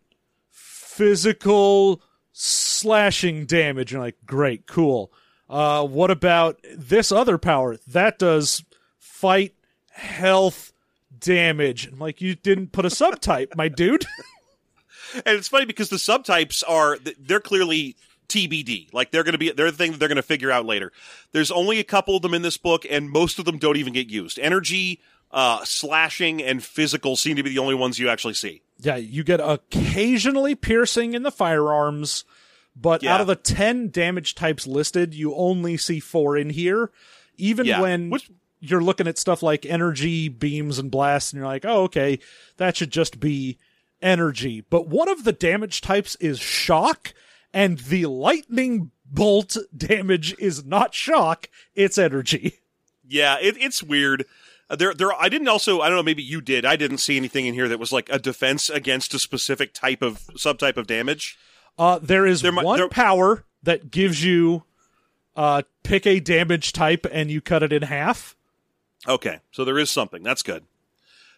physical, slashing damage. And like, great, cool. Uh, what about this other power? That does fight, health, damage. I'm like, you didn't put a subtype, my dude. and it's funny because the subtypes are they're clearly TBD. Like they're going to be they're the thing that they're going to figure out later. There's only a couple of them in this book, and most of them don't even get used. Energy, uh, slashing, and physical seem to be the only ones you actually see. Yeah, you get occasionally piercing in the firearms, but Yeah. out of the 10 damage types listed, you only see four in here. Even Yeah, when which- you're looking at stuff like energy, beams, and blasts, and you're like, oh, okay, that should just be energy. But one of the damage types is shock, and the lightning bolt damage is not shock, it's energy. Yeah, it, it's weird. There, there. I didn't also. I don't know. Maybe you did. I didn't see anything in here that was like a defense against a specific type of subtype of damage. Uh, there is There one there- power that gives you uh, pick a damage type and you cut it in half. Okay, so there is something. That's good.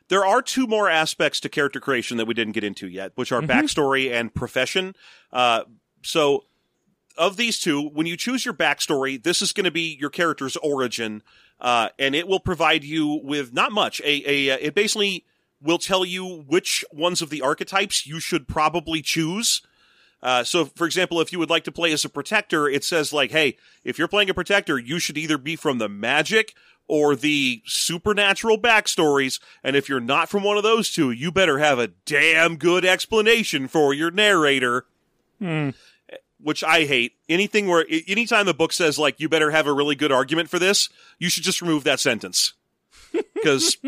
There are two more aspects to character creation that we didn't get into yet, which are backstory and profession. Uh, so, of these two, when you choose your backstory, this is going to be your character's origin, uh, and it will provide you with not much. A, a uh, it basically will tell you which ones of the archetypes you should probably choose. Uh, so, for example, if you would like to play as a protector, it says like, "Hey, if you're playing a protector, you should either be from the magic or the supernatural backstories, and if you're not from one of those two, you better have a damn good explanation for your narrator." Which I hate. Anything where, anytime the book says like, "You better have a really good argument for this," you should just remove that sentence because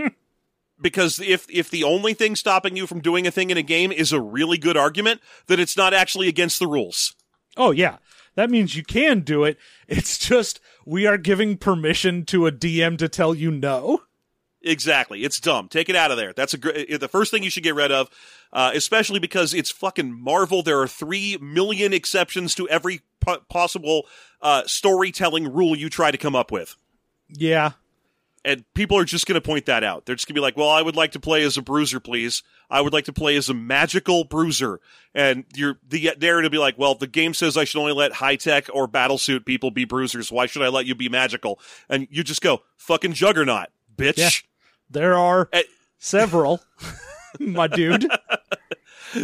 because if if the only thing stopping you from doing a thing in a game is a really good argument, then it's not actually against the rules. Oh, yeah. That means you can do it. It's just we are giving permission to a DM to tell you no. Exactly, it's dumb. Take it out of there. That's a gr- the first thing you should get rid of, uh, especially because it's fucking Marvel. There are three million exceptions to every po- possible uh, storytelling rule you try to come up with. Yeah. and people are just going to point that out. They're just going to be like, "Well, I would like to play as a bruiser, please. I would like to play as a magical bruiser." And you're the narrative will be like, "Well, the game says I should only let high tech or battlesuit people be bruisers. Why should I let you be magical?" And you just go, "Fucking juggernaut, bitch." Yeah. There are Eh. several, my dude.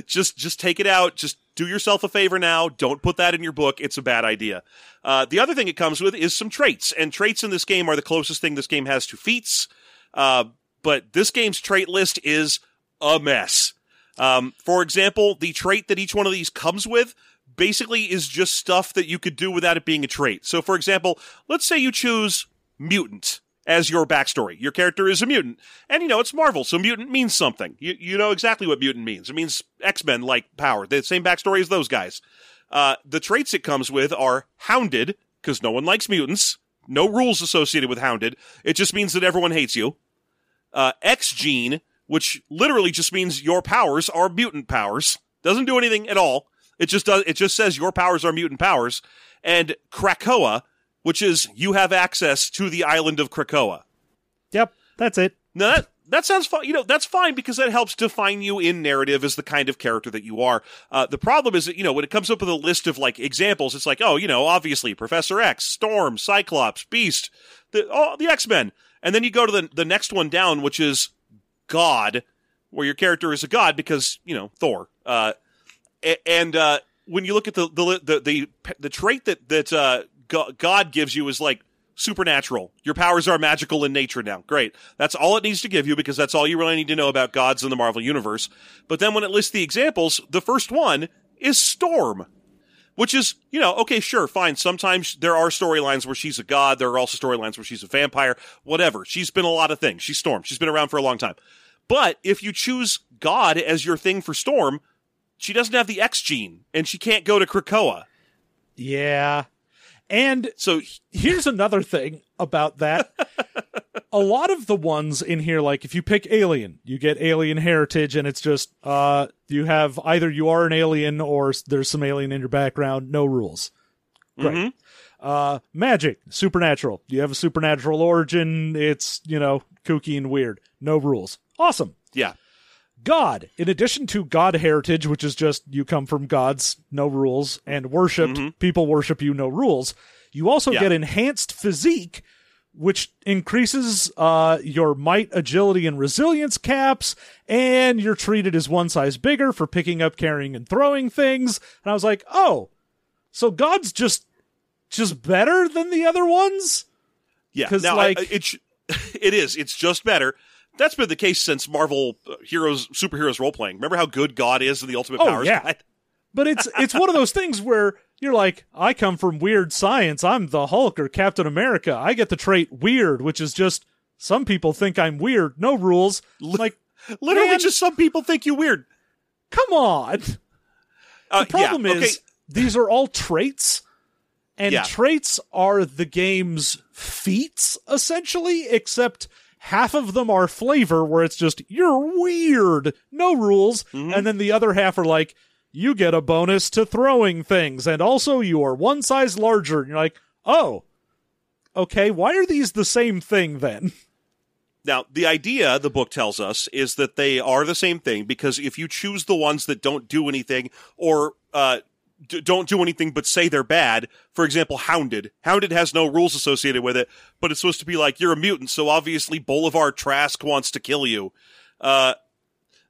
just just take it out. Just do yourself a favor now. Don't put that in your book. It's a bad idea. Uh, the other thing it comes with is some traits, and traits in this game are the closest thing this game has to feats. Uh, but this game's trait list is a mess. Um, for example, the trait that each one of these comes with basically is just stuff that you could do without it being a trait. So, for example, let's say you choose mutant as your backstory. Your character is a mutant. And you know, it's Marvel, so mutant means something. You, you know exactly what mutant means. It means X-Men like power. The same backstory as those guys. Uh, the traits it comes with are hounded, because no one likes mutants. No rules associated with hounded. It just means that everyone hates you. Uh, X gene, which literally just means your powers are mutant powers. Doesn't do anything at all. It just does, it just says your powers are mutant powers. And Krakoa, which is you have access to the island of Krakoa. Yep, that's it. Now that that sounds fine. You know, that's fine because that helps define you in narrative as the kind of character that you are. Uh, the problem is that you know when it comes up with a list of like examples, it's like, oh, you know, obviously Professor X, Storm, Cyclops, Beast, the oh, the X Men, and then you go to the the next one down, which is God, where your character is a god because you know Thor. Uh, and uh, when you look at the the the the, the trait that that uh, God gives you is like supernatural. Your powers are magical in nature now. Great. That's all it needs to give you because that's all you really need to know about gods in the Marvel universe. But then when it lists the examples, the first one is Storm. Which is, you know, okay, sure, fine. Sometimes there are storylines where she's a god. There are also storylines where she's a vampire. Whatever. She's been a lot of things. She's Storm. She's been around for a long time. But if you choose God as your thing for Storm, she doesn't have the X gene and she can't go to Krakoa. Yeah. And So here's another thing about that. a lot of the ones in here, like if you pick alien, you get alien heritage, and it's just uh, you have either you are an alien or there's some alien in your background. No rules. Great. Mhm. Uh, magic, supernatural. You have a supernatural origin. It's you know kooky and weird. No rules. Awesome. yeah. God, in addition to God heritage, which is just you come from gods, no rules, and worshipped, people worship you, no rules, you also Yeah. get enhanced physique, which increases uh, your might, agility, and resilience caps, and you're treated as one size bigger for picking up, carrying, and throwing things. And I was like, oh, so God's just just better than the other ones? Yeah, 'Cause, now like- I, it it is. It's just better. That's been the case since Marvel uh, heroes, superheroes role playing. Remember how good God is in the Ultimate Oh, Powers yeah. But it's it's one of those things where you're like, I come from weird science. I'm the Hulk or Captain America. I get the trait weird, which is just some people think I'm weird. No rules. Like, Literally, Man. just some people think you weird. come on. Uh, The problem yeah, okay. is these are all traits, and Yeah. traits are the game's feats essentially, except half of them are flavor, where it's just you're weird, no rules, Mm-hmm. and then the other half are like you get a bonus to throwing things, and also you are one size larger. And you're like, oh, okay, why are these the same thing then? Now, the idea, the book tells us, is that they are the same thing because if you choose the ones that don't do anything or uh, d- don't do anything but say they're bad, for example, Hounded. Hounded has no rules associated with it, but it's supposed to be like you're a mutant, so obviously Bolivar Trask wants to kill you. Uh,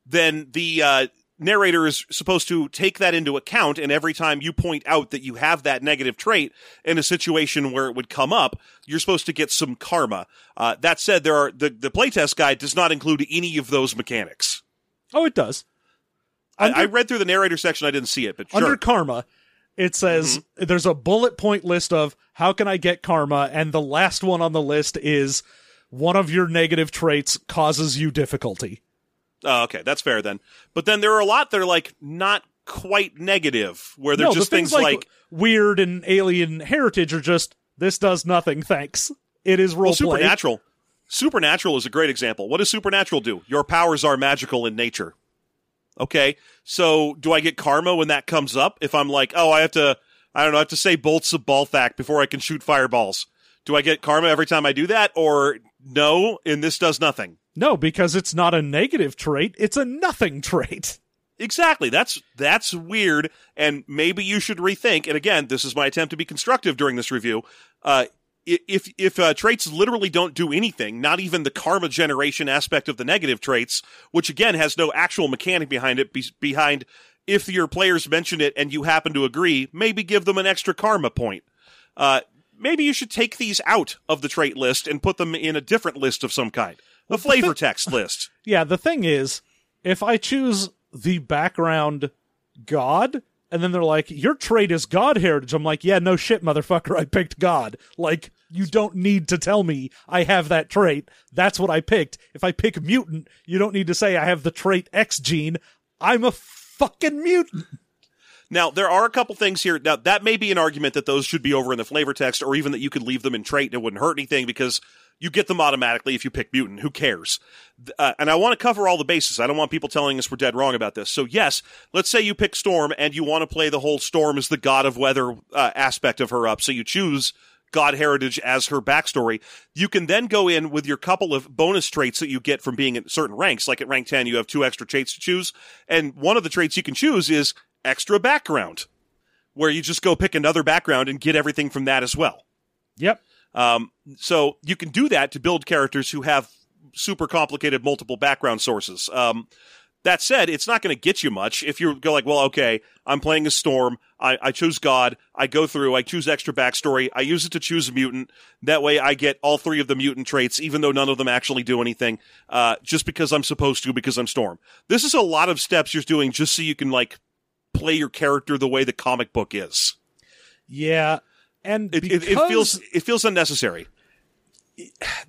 then the uh, narrator is supposed to take that into account, and every time you point out that you have that negative trait in a situation where it would come up, you're supposed to get some karma. Uh, that said, there are the the playtest guide does not include any of those mechanics. Oh, it does. I, Under- I read through the narrator section, I didn't see it, but sure. Under karma, it says Mm-hmm. there's a bullet point list of how can I get karma, and the last one on the list is one of your negative traits causes you difficulty. Oh, okay, that's fair then. But then there are a lot that are like not quite negative, where they're no, just the things, things like, weird and alien heritage are just this does nothing. Thanks. It is role well, play. supernatural. Supernatural is a great example. What does supernatural do? Your powers are magical in nature. Okay, so do I get karma when that comes up? If I'm like, oh, I have to, I don't know, I have to say bolts of Balthakk before I can shoot fireballs. Do I get karma every time I do that, or no? And this does nothing. No, because it's not a negative trait; it's a nothing trait. Exactly. That's that's weird, and maybe you should rethink. And again, this is my attempt to be constructive during this review. Uh, if if uh, traits literally don't do anything, not even the karma generation aspect of the negative traits, which again has no actual mechanic behind it, be, behind if your players mention it and you happen to agree, maybe give them an extra karma point. Uh, maybe you should take these out of the trait list and put them in a different list of some kind, a flavor text list. Yeah, the thing is, if I choose the background God, and then they're like, your trait is God heritage, I'm like, yeah, no shit, motherfucker, I picked God. Like, you don't need to tell me I have that trait. That's what I picked. If I pick mutant, you don't need to say I have the trait X gene. I'm a fucking mutant. Now, there are a couple things here. Now, that may be an argument that those should be over in the flavor text, or even that you could leave them in trait and it wouldn't hurt anything because you get them automatically if you pick mutant. Who cares? Uh, and I want to cover all the bases. I don't want people telling us we're dead wrong about this. So, yes, let's say you pick Storm and you want to play the whole Storm as the god of weather uh, aspect of her up. So you choose God Heritage as her backstory. You can then go in with your couple of bonus traits that you get from being at certain ranks. Like at rank 10, you have two extra traits to choose. And one of the traits you can choose is extra background, where you just go pick another background and get everything from that as well. Yep. Um, so you can do that to build characters who have super complicated multiple background sources. Um, That said, it's not going to get you much if you go like, well, okay, I'm playing a storm. I, I choose God. I go through. I choose extra backstory. I use it to choose a mutant. That way, I get all three of the mutant traits, even though none of them actually do anything. Uh, just because I'm supposed to, because I'm Storm. This is a lot of steps you're doing just so you can like play your character the way the comic book is. Yeah, and It, it, it feels it feels unnecessary.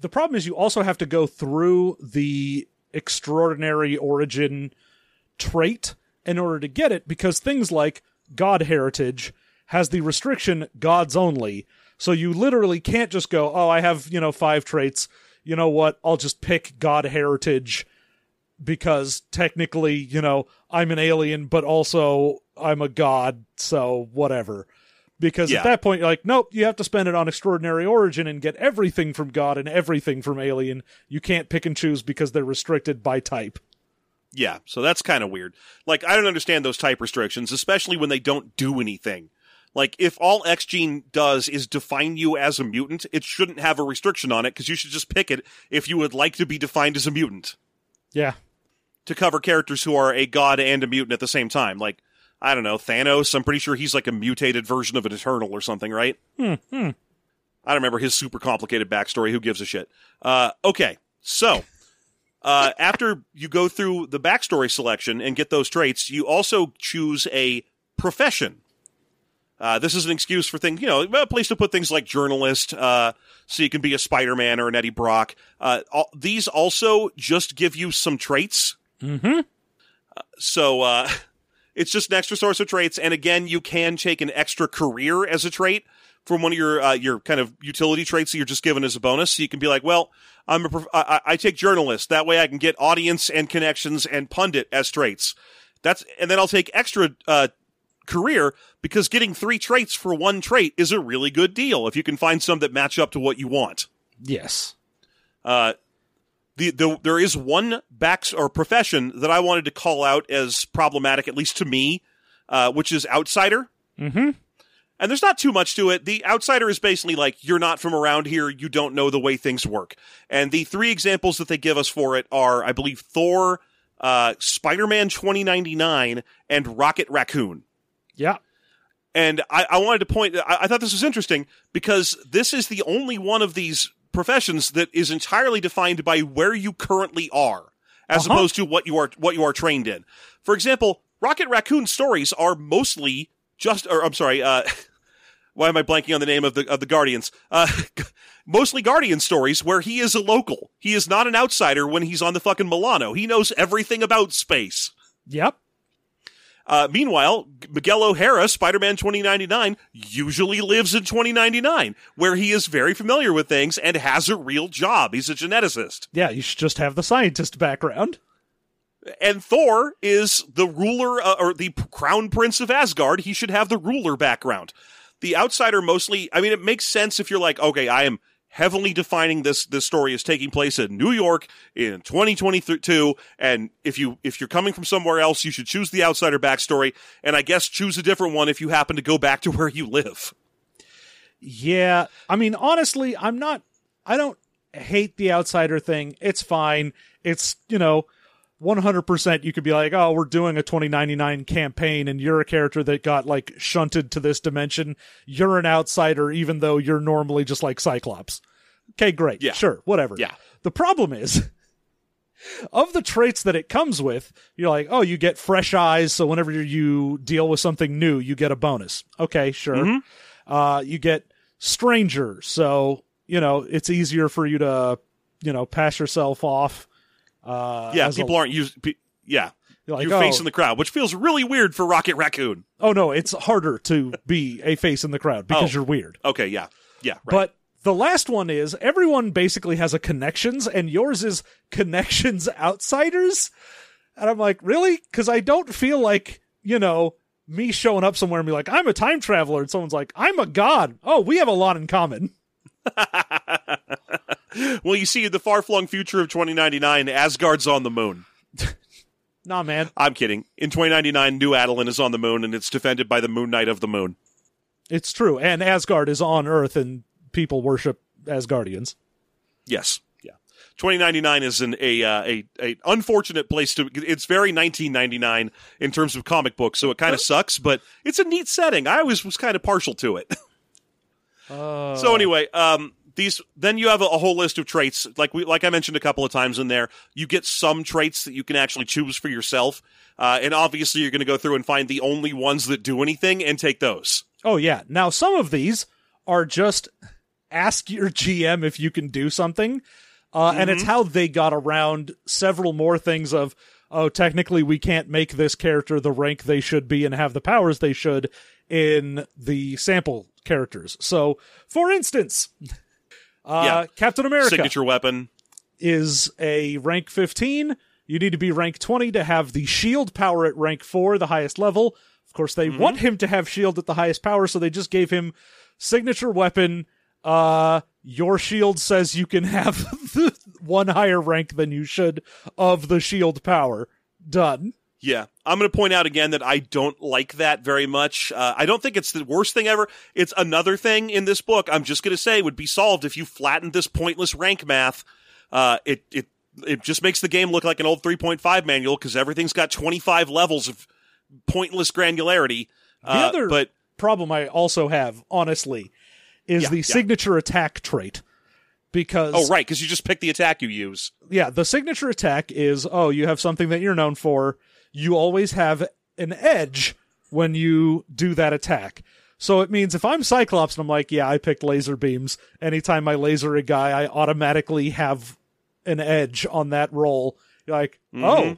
the problem is you also have to go through the extraordinary origin trait in order to get it because things like god heritage has the restriction gods only. So you literally can't just go oh i have you know five traits. You know what? I'll just pick god heritage because technically you know i'm an alien but also i'm a god so whatever because Yeah. at that point you're like nope you have to spend it on extraordinary origin and get everything from god and everything from alien you can't pick and choose because they're restricted by type Yeah, so that's kind of weird. Like, I don't understand those type restrictions, especially when they don't do anything. Like, if all X gene does is define you as a mutant, it shouldn't have a restriction on it because you should just pick it if you would like to be defined as a mutant yeah to cover characters who are a god and a mutant at the same time. Like, I don't know, Thanos, I'm pretty sure he's like a mutated version of an Eternal or something, right? Hmm, hmm. I don't remember his super complicated backstory. Who gives a shit? Uh, okay, so uh, after you go through the backstory selection and get those traits, you also choose a profession. Uh, this is an excuse for things, you know, a place to put things like journalist, uh, so you can be a Spider-Man or an Eddie Brock. Uh, all, these also just give you some traits. mm-hmm So, uh, it's just an extra source of traits. And again, you can take an extra career as a trait from one of your, uh, your kind of utility traits that you're just given as a bonus. So you can be like, well, I'm a, prof- I, I take journalist. That way I can get audience and connections and pundit as traits. That's, and then I'll take extra, uh, career because getting three traits for one trait is a really good deal if you can find some that match up to what you want. yes Uh, the, the there is one back or profession that I wanted to call out as problematic, at least to me, uh, which is outsider. mm-hmm And there's not too much to it. The outsider is basically like you're not from around here, you don't know the way things work. And the three examples that they give us for it are, I believe, Thor, uh, Spider-Man 2099, and Rocket Raccoon. yeah And I, I wanted to point, I, I thought this was interesting because this is the only one of these professions that is entirely defined by where you currently are, as Uh-huh. opposed to what you are, what you are trained in. For example, Rocket Raccoon stories are mostly just, or I'm sorry, uh, why am I blanking on the name of the, of the Guardians? Uh, mostly Guardian stories where he is a local. He is not an outsider when he's on the fucking Milano. He knows everything about space. yep Uh, meanwhile, Miguel O'Hara, Spider-Man 2099, usually lives in 2099, where he is very familiar with things and has a real job. He's a geneticist. yeah you should just have the scientist background And Thor is the ruler, uh, or the crown prince of Asgard. He should have the ruler background. The outsider mostly, I mean, it makes sense if you're like, okay, I am heavily defining this, this story is taking place in New York in 2022. And if you, if you're coming from somewhere else, you should choose the outsider backstory. And I guess choose a different one if you happen to go back to where you live. Yeah, I mean, honestly, I'm not. I don't hate the outsider thing. It's fine. It's you know, 100%. You could be like, oh, we're doing a 2099 campaign, and you're a character that got like shunted to this dimension. You're an outsider, even though you're normally just like Cyclops. Okay, great. Yeah. sure, whatever. Yeah. The problem is. Of the traits that it comes with, you're like, oh, you get fresh eyes, so whenever you deal with something new, you get a bonus. Okay, sure. Mhm. Uh, you get stranger, so you know it's easier for you to you know pass yourself off. Uh, Yeah, as a- people aren't used. Pe- yeah, you're like, you're oh, facing the crowd, which feels really weird for Rocket Raccoon. oh no, it's harder to be a face in the crowd because Oh. you're weird. Okay, yeah, yeah, right. But the last one is everyone basically has a connections, and yours is connections outsiders. And I'm like, really? Because I don't feel like you know me showing up somewhere and be like, I'm a time traveler, and someone's like, I'm a god. Oh, we have a lot in common. well, you see, in the far-flung future of 2099, Asgard's on the moon. Nah, man, I'm kidding. In 2099, New Adelan is on the moon, and it's defended by the Moon Knight of the Moon. it's true. And Asgard is on Earth, and people worship Asgardians. Yes, yeah. 2099 is an a, uh, a a unfortunate place to. It's very 1999 in terms of comic books, so it kind of sucks. But it's a neat setting. I always was kind of partial to it. Uh, so anyway, um, these then you have a, a whole list of traits like we like I mentioned a couple of times in there. You get some traits that you can actually choose for yourself, uh, and obviously you're going to go through and find the only ones that do anything and take those. Oh yeah. Now some of these are just ask your GM if you can do something, uh, and it's how they got around several more things of. Oh, technically, we can't make this character the rank they should be and have the powers they should in the sample characters. So, for instance, uh, Yeah. Captain America Signature weapon. is a rank 15. You need to be rank 20 to have the shield power at rank 4, the highest level. Of course, they want him to have shield at the highest power, so they just gave him signature weapon. Uh, your shield says you can have one higher rank than you should of the shield power. Done. Yeah, I'm going to point out again that I don't like that very much. Uh, I don't think it's the worst thing ever. It's another thing in this book. I'm just going to say would be solved if you flattened this pointless rank math. Uh, it it it just makes the game look like an old 3.5 manual because everything's got 25 levels of pointless granularity. The Uh, other but problem I also have, honestly, is Yeah, the yeah. signature attack trait. Because oh right, because you just pick the attack you use. yeah, the signature attack is oh, you have something that you're known for. You always have an edge when you do that attack. So it means if I'm Cyclops and I'm like, yeah, I picked laser beams, anytime I laser a guy, I automatically have an edge on that roll. You're like, oh,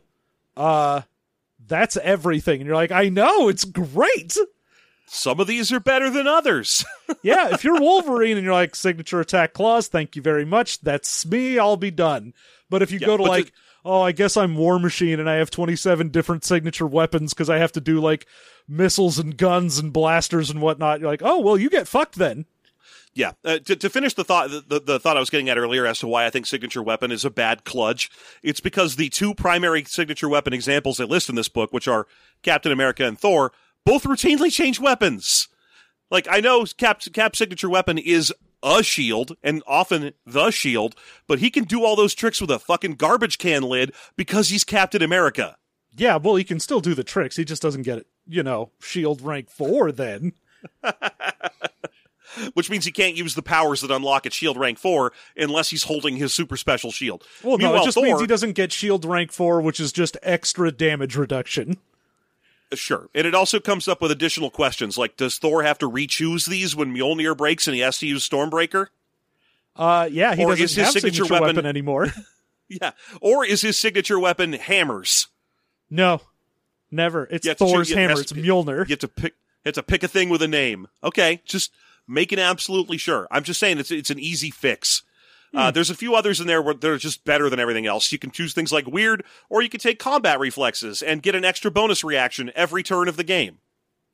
uh, that's everything. And you're like, I know, it's great. Some of these are better than others. yeah, if you're Wolverine and you're like signature attack claws, thank you very much. That's me. I'll be done. But if you Yeah, go to like, the- oh, I guess I'm War Machine and I have 27 different signature weapons because I have to do like missiles and guns and blasters and whatnot. You're like, oh, well, you get fucked then. Yeah. Uh, to, to finish the thought, the, the, thought I was getting at earlier as to why I think signature weapon is a bad kludge, it's because the two primary signature weapon examples they list in this book, which are Captain America and Thor, both routinely change weapons. Like I know Cap Cap's signature weapon is a shield and often the shield, but he can do all those tricks with a fucking garbage can lid because he's Captain America. Yeah, well, he can still do the tricks. He just doesn't get, it, you know, shield rank four then. Which means he can't use the powers that unlock at shield rank 4 unless he's holding his super special shield. Well, no, it just Thor, means he doesn't get shield rank four, which is just extra damage reduction. Sure. And it also comes up with additional questions like Does Thor have to re choose these when Mjolnir breaks and he has to use Stormbreaker? Uh, yeah, he Or doesn't is his have signature signature, weapon- weapon anymore. Yeah. Or is his signature weapon hammers? No, never. It's to Thor's you- hammer. has It's to- Mjolnir. You have to pick you have to pick a thing with a name. Okay, just making absolutely sure. I'm just saying it's it's an easy fix. Uh, there's a few others in there where they're just better than everything else. You can choose things like weird, or you can take combat reflexes and get an extra bonus reaction every turn of the game.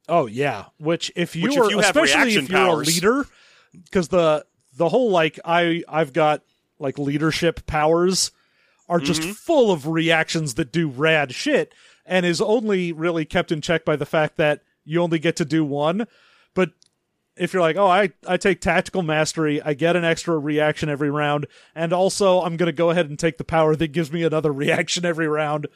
Oh yeah, which if you Which are if you have especially reaction if you're powers- a leader, because the the whole like I I've got like leadership powers are just Mm-hmm. full of reactions that do rad shit, and is only really kept in check by the fact that you only get to do one. If you're like, oh, I I take tactical mastery, I get an extra reaction every round, and also I'm gonna go ahead and take the power that gives me another reaction every round.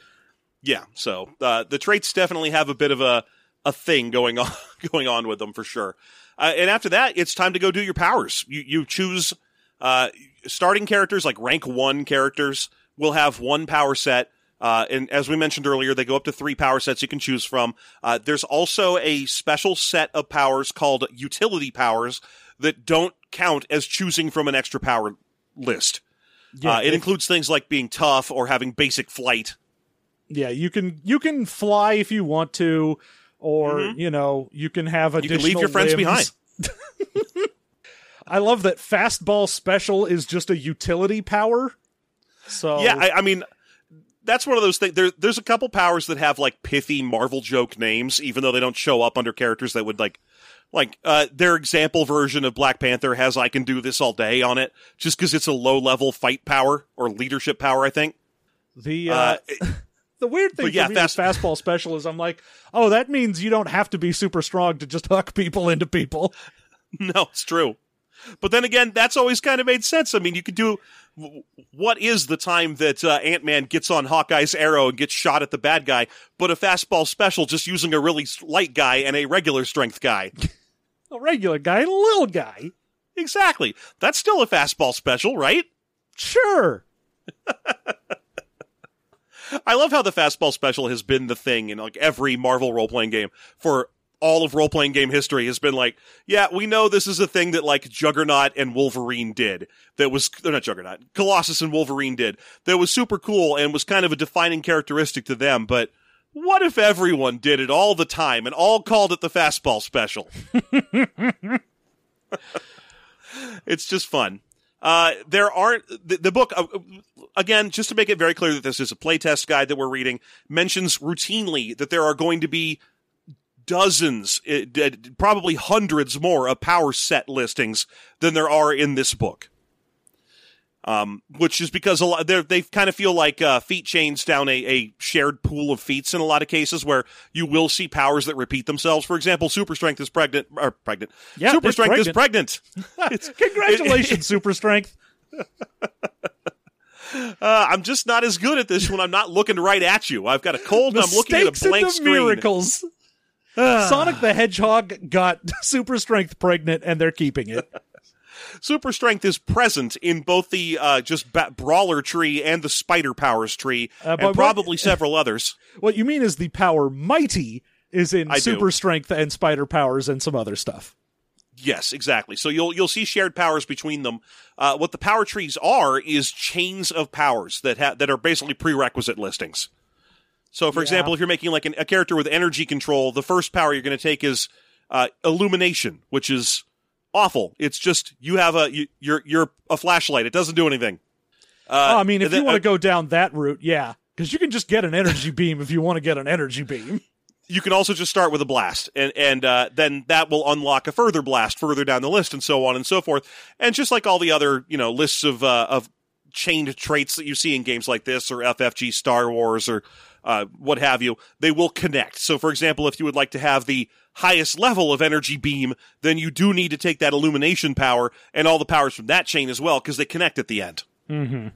Yeah, so uh, the traits definitely have a bit of a a thing going on going on with them for sure. Uh, and after that, it's time to go do your powers. You you choose uh, starting characters like rank one characters will have one power set. Uh, and as we mentioned earlier, they go up to three power sets you can choose from. Uh, there's also a special set of powers called utility powers that don't count as choosing from an extra power list. Yeah, uh, it includes things like being tough or having basic flight. Yeah, you can you can fly if you want to, or you know you can have Mm-hmm. You can leave your friends limbs. behind. I love that fastball special is just a utility power. So Yeah, I, I mean, that's one of those things. There, there's a couple powers that have like pithy Marvel joke names, even though they don't show up under characters that would like, like uh, their example version of Black Panther has "I can do this all day" on it, just because it's a low level fight power or leadership power. I think. the uh, Uh, it- the weird thing yeah, for me fast- fastball special is I'm like, oh, that means you don't have to be super strong to just huck people into people. no, it's true. But then again, that's always kind of made sense. I mean, you could do what is the time that uh, Ant Man gets on Hawkeye's arrow and gets shot at the bad guy, but a fastball special just using a really light guy and a regular strength guy? A regular guy a little guy. exactly. That's still a fastball special, right? Sure. I love how the fastball special has been the thing in like every Marvel role playing game for all of role playing game history has been like, yeah, we know this is a thing that like Juggernaut and Wolverine did. That was they're not Juggernaut, Colossus and Wolverine did. That was super cool and was kind of a defining characteristic to them. But what if everyone did it all the time and all called it the fastball special? it's just fun. Uh, there aren't the, the book uh, again. Just to make it very clear that this is a playtest guide that we're reading, mentions routinely that there are going to be dozens, d- probably hundreds more of power set listings than there are in this book. Um, which is because a lot they kind of feel like uh, feat chains down a, a shared pool of feats in a lot of cases where you will see powers that repeat themselves. For example, super strength is pregnant or pregnant. Yeah, super strength is pregnant. Congratulations, super strength. Uh, I'm just not as good at this when I'm not looking right at you. I've got a cold and I'm looking at a blank screen. miracles. Sonic the Hedgehog got super strength pregnant, and they're keeping it. Super strength is present in both the uh, just ba- brawler tree and the spider powers tree, Uh, but and what- probably several others. What you mean is the power mighty is in I do. super strength and spider powers and some other stuff. Yes, exactly. So you'll you'll see shared powers between them. Uh, what the power trees are is chains of powers that ha- that are basically prerequisite listings. So, for Yeah. example, if you're making like an, a character with energy control, the first power you're going to take is uh, illumination, which is awful. It's just you have a you, you're you're a flashlight. It doesn't do anything. Uh, oh, I mean, if and you then- want uh, to go down that route, yeah, because you can just get an energy beam if you want to get an energy beam. you can also just start with a blast, and and uh, then that will unlock a further blast further down the list, and so on and so forth. And just like all the other you know lists of uh, of chained traits that you see in games like this, or FFG Star Wars, or uh, what have you, they will connect. So, for example, if you would like to have the highest level of energy beam, then you do need to take that illumination power and all the powers from that chain as well, because they connect at the end. Mm-hmm.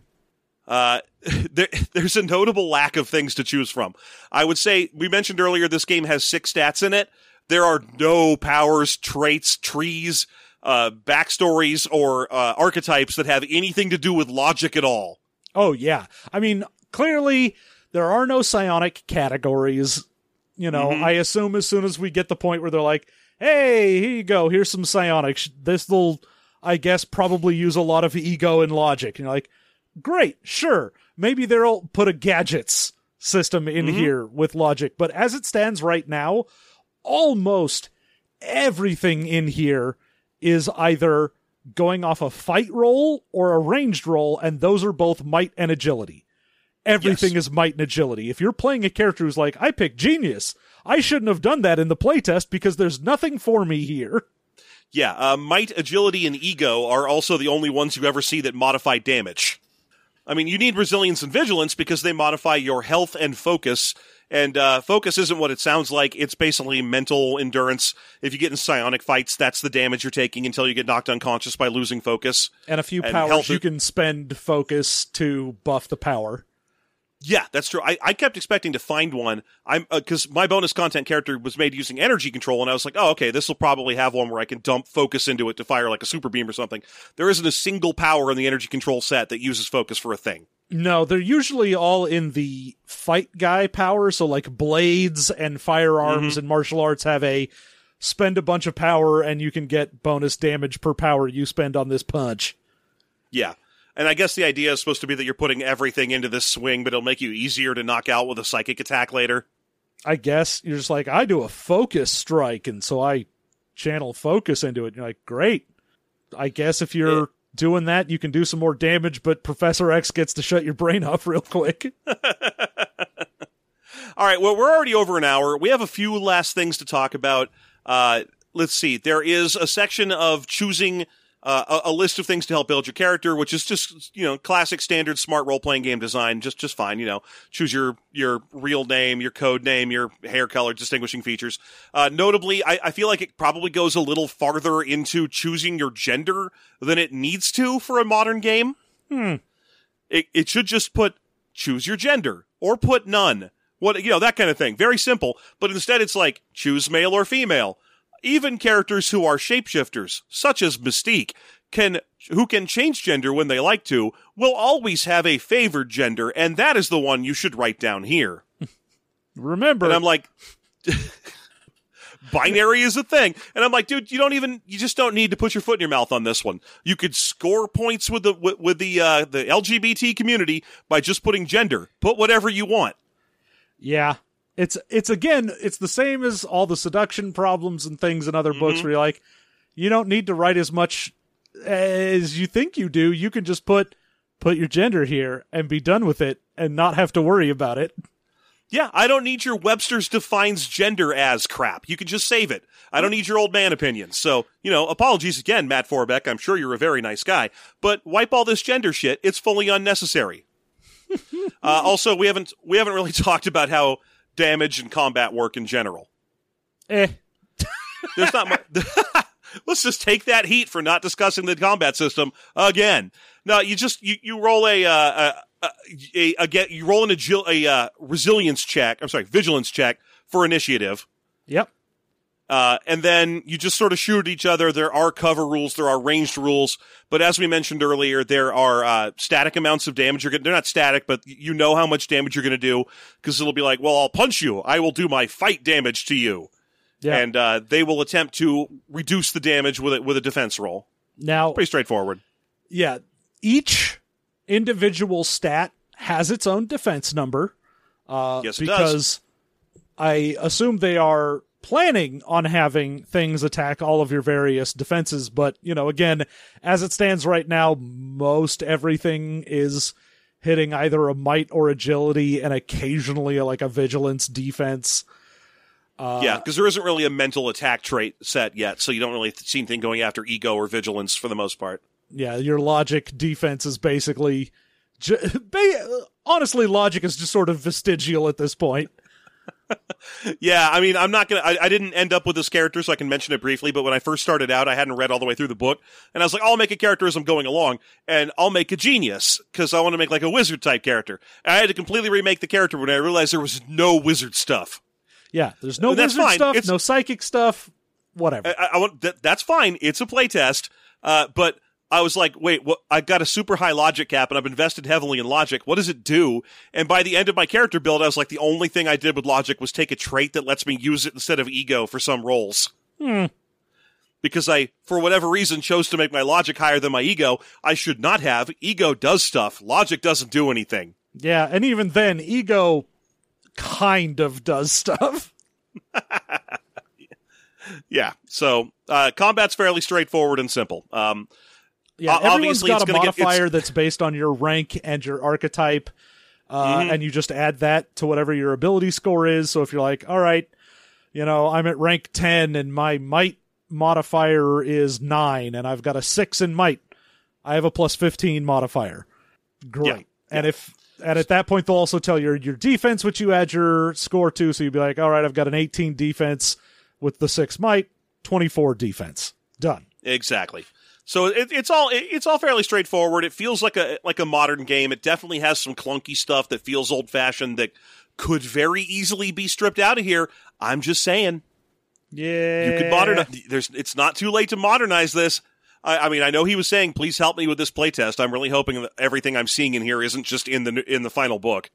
Uh, there, there's a notable lack of things to choose from. I would say we mentioned earlier this game has six stats in it. There are no powers, traits, trees, uh, backstories, or uh, archetypes that have anything to do with logic at all. Oh yeah, I mean, clearly there are no psionic categories. You know, Mhm. I assume as soon as we get the point where they're like, "Hey, here you go. Here's some psionics. This will, I guess, probably use a lot of ego and logic." And you're like, "Great, sure. Maybe they'll put a gadgets system in Mhm. here with logic." But as it stands right now, almost everything in here is either going off a fight roll or a ranged roll, and those are both might and agility. Everything is might and agility. If you're playing a character who's like, I picked genius, I shouldn't have done that in the playtest because there's nothing for me here. Yeah, uh, might, agility, and ego are also the only ones you ever see that modify damage. I mean, you need resilience and vigilance because they modify your health and focus. And uh, focus isn't what it sounds like. It's basically mental endurance. If you get in psionic fights, that's the damage you're taking until you get knocked unconscious by losing focus. And a few And powers you can spend focus to buff the power. Yeah, that's true. I, I kept expecting to find one. I'm uh, because my bonus content character was made using energy control, and I was like, oh, okay, this will probably have one where I can dump focus into it to fire like a super beam or something. There isn't a single power in the energy control set that uses focus for a thing. No, they're usually all in the fight guy power. So, like blades and firearms mm-hmm. and martial arts have a spend a bunch of power and you can get bonus damage per power you spend on this punch. Yeah. And I guess the idea is supposed to be that you're putting everything into this swing, but it'll make you easier to knock out with a psychic attack later. I guess you're just like, I do a focus strike, and so I channel focus into it. And you're like, great. I guess if you're doing that, you can do some more damage, but Professor X gets to shut your brain off real quick. All right, well, we're already over an hour. We have a few last things to talk about. Uh, let's see. There is a section of choosing uh, a, a list of things to help build your character, which is just you know classic standard smart role playing game design, just just fine. You know, choose your your real name, your code name, your hair color, distinguishing features. Uh, notably, I, I feel like it probably goes a little farther into choosing your gender than it needs to for a modern game. Hmm. It, it should just put choose your gender or put none. What, you know, that kind of thing. Very simple. But instead it's like choose male or female. Even characters who are shapeshifters, such as Mystique, can, who can change gender when they like to, will always have a favored gender, and that is the one you should write down here. Remember, And I'm like, binary is a thing. And I'm like, dude, you don't even, you just don't need to put your foot in your mouth on this one. You could score points with the, with, with the, uh, the LGBT community by just putting gender. Put whatever you want. Yeah. It's it's again, it's the same as all the seduction problems and things in other books where you're like, you don't need to write as much as you think you do. You can just put put your gender here and be done with it and not have to worry about it. Yeah, I don't need your Webster's defines gender as crap. You can just save it. I don't need your old man opinions. So, you know, apologies again, Matt Forbeck. I'm sure you're a very nice guy, but wipe all this gender shit. It's fully unnecessary. uh, also, we haven't we haven't really talked about how damage and combat work in general. Eh. There's not much. Let's just take that heat for not discussing the combat system again. No, you just you, you roll a uh, a, a, a get you roll an agil, a uh, resilience check. I'm sorry, vigilance check for initiative. Yep. Uh, and then you just sort of shoot at each other. There are cover rules, there are ranged rules, but as we mentioned earlier, there are uh, static amounts of damage. You're gonna, they're not static, but you know how much damage you're going to do because it'll be like, well, I'll punch you. I will do my fight damage to you, Yeah. and uh, they will attempt to reduce the damage with it with a defense roll. now Pretty straightforward. yeah, each individual stat has its own defense number. Uh, Yes, it because does. I assume they are planning on having things attack all of your various defenses, but you know, again, as it stands right now, most everything is hitting either a might or agility and occasionally like a vigilance defense. Uh, yeah, because there isn't really a mental attack trait set yet, so you don't really see anything going after ego or vigilance for the most part. yeah, your logic defense is basically, ju- honestly, logic is just sort of vestigial at this point. Yeah, I mean, I'm not gonna. I, I didn't end up with this character, so I can mention it briefly. But when I first started out, I hadn't read all the way through the book, and I was like, "I'll make a character as I'm going along, and I'll make a genius because I want to make like a wizard type character." And I had to completely remake the character when I realized there was no wizard stuff. Yeah, there's no That's wizard stuff, It's- no psychic stuff, whatever. I, I want that. That's fine. It's a playtest, uh, but I was like, wait, what? I got a super high logic cap, and I've invested heavily in logic. What does it do? And by the end of my character build, I was like, the only thing I did with logic was take a trait that lets me use it instead of ego for some roles. Hmm. Because I, for whatever reason, chose to make my logic higher than my ego. I should not have. Ego does stuff. Logic doesn't do anything. Yeah, and even then, ego kind of does stuff. Yeah. So uh, combat's fairly straightforward and simple. Um, Yeah, O- everyone's got a gonna get- modifier that's based on your rank and your archetype, uh, Mhm. and you just add that to whatever your ability score is. So if you're like, all right, you know, I'm at rank 10 and my might modifier is 9 and I've got a 6 in might, I have a plus 15 modifier. Great. Yeah, And if and at that point they'll also tell your your defense which you add your score to so you'd be like, all right, I've got an 18 defense with the 6 might, 24 defense. Done. Exactly. So it, it's all it, it's all fairly straightforward. It feels like a like a modern game. It definitely has some clunky stuff that feels old fashioned that could very easily be stripped out of here. I'm just saying Yeah. you could modernize. There's it's not too late to modernize this. I, I mean, I know he was saying, "Please help me with this playtest." I'm really hoping that everything I'm seeing in here isn't just in the in the final book.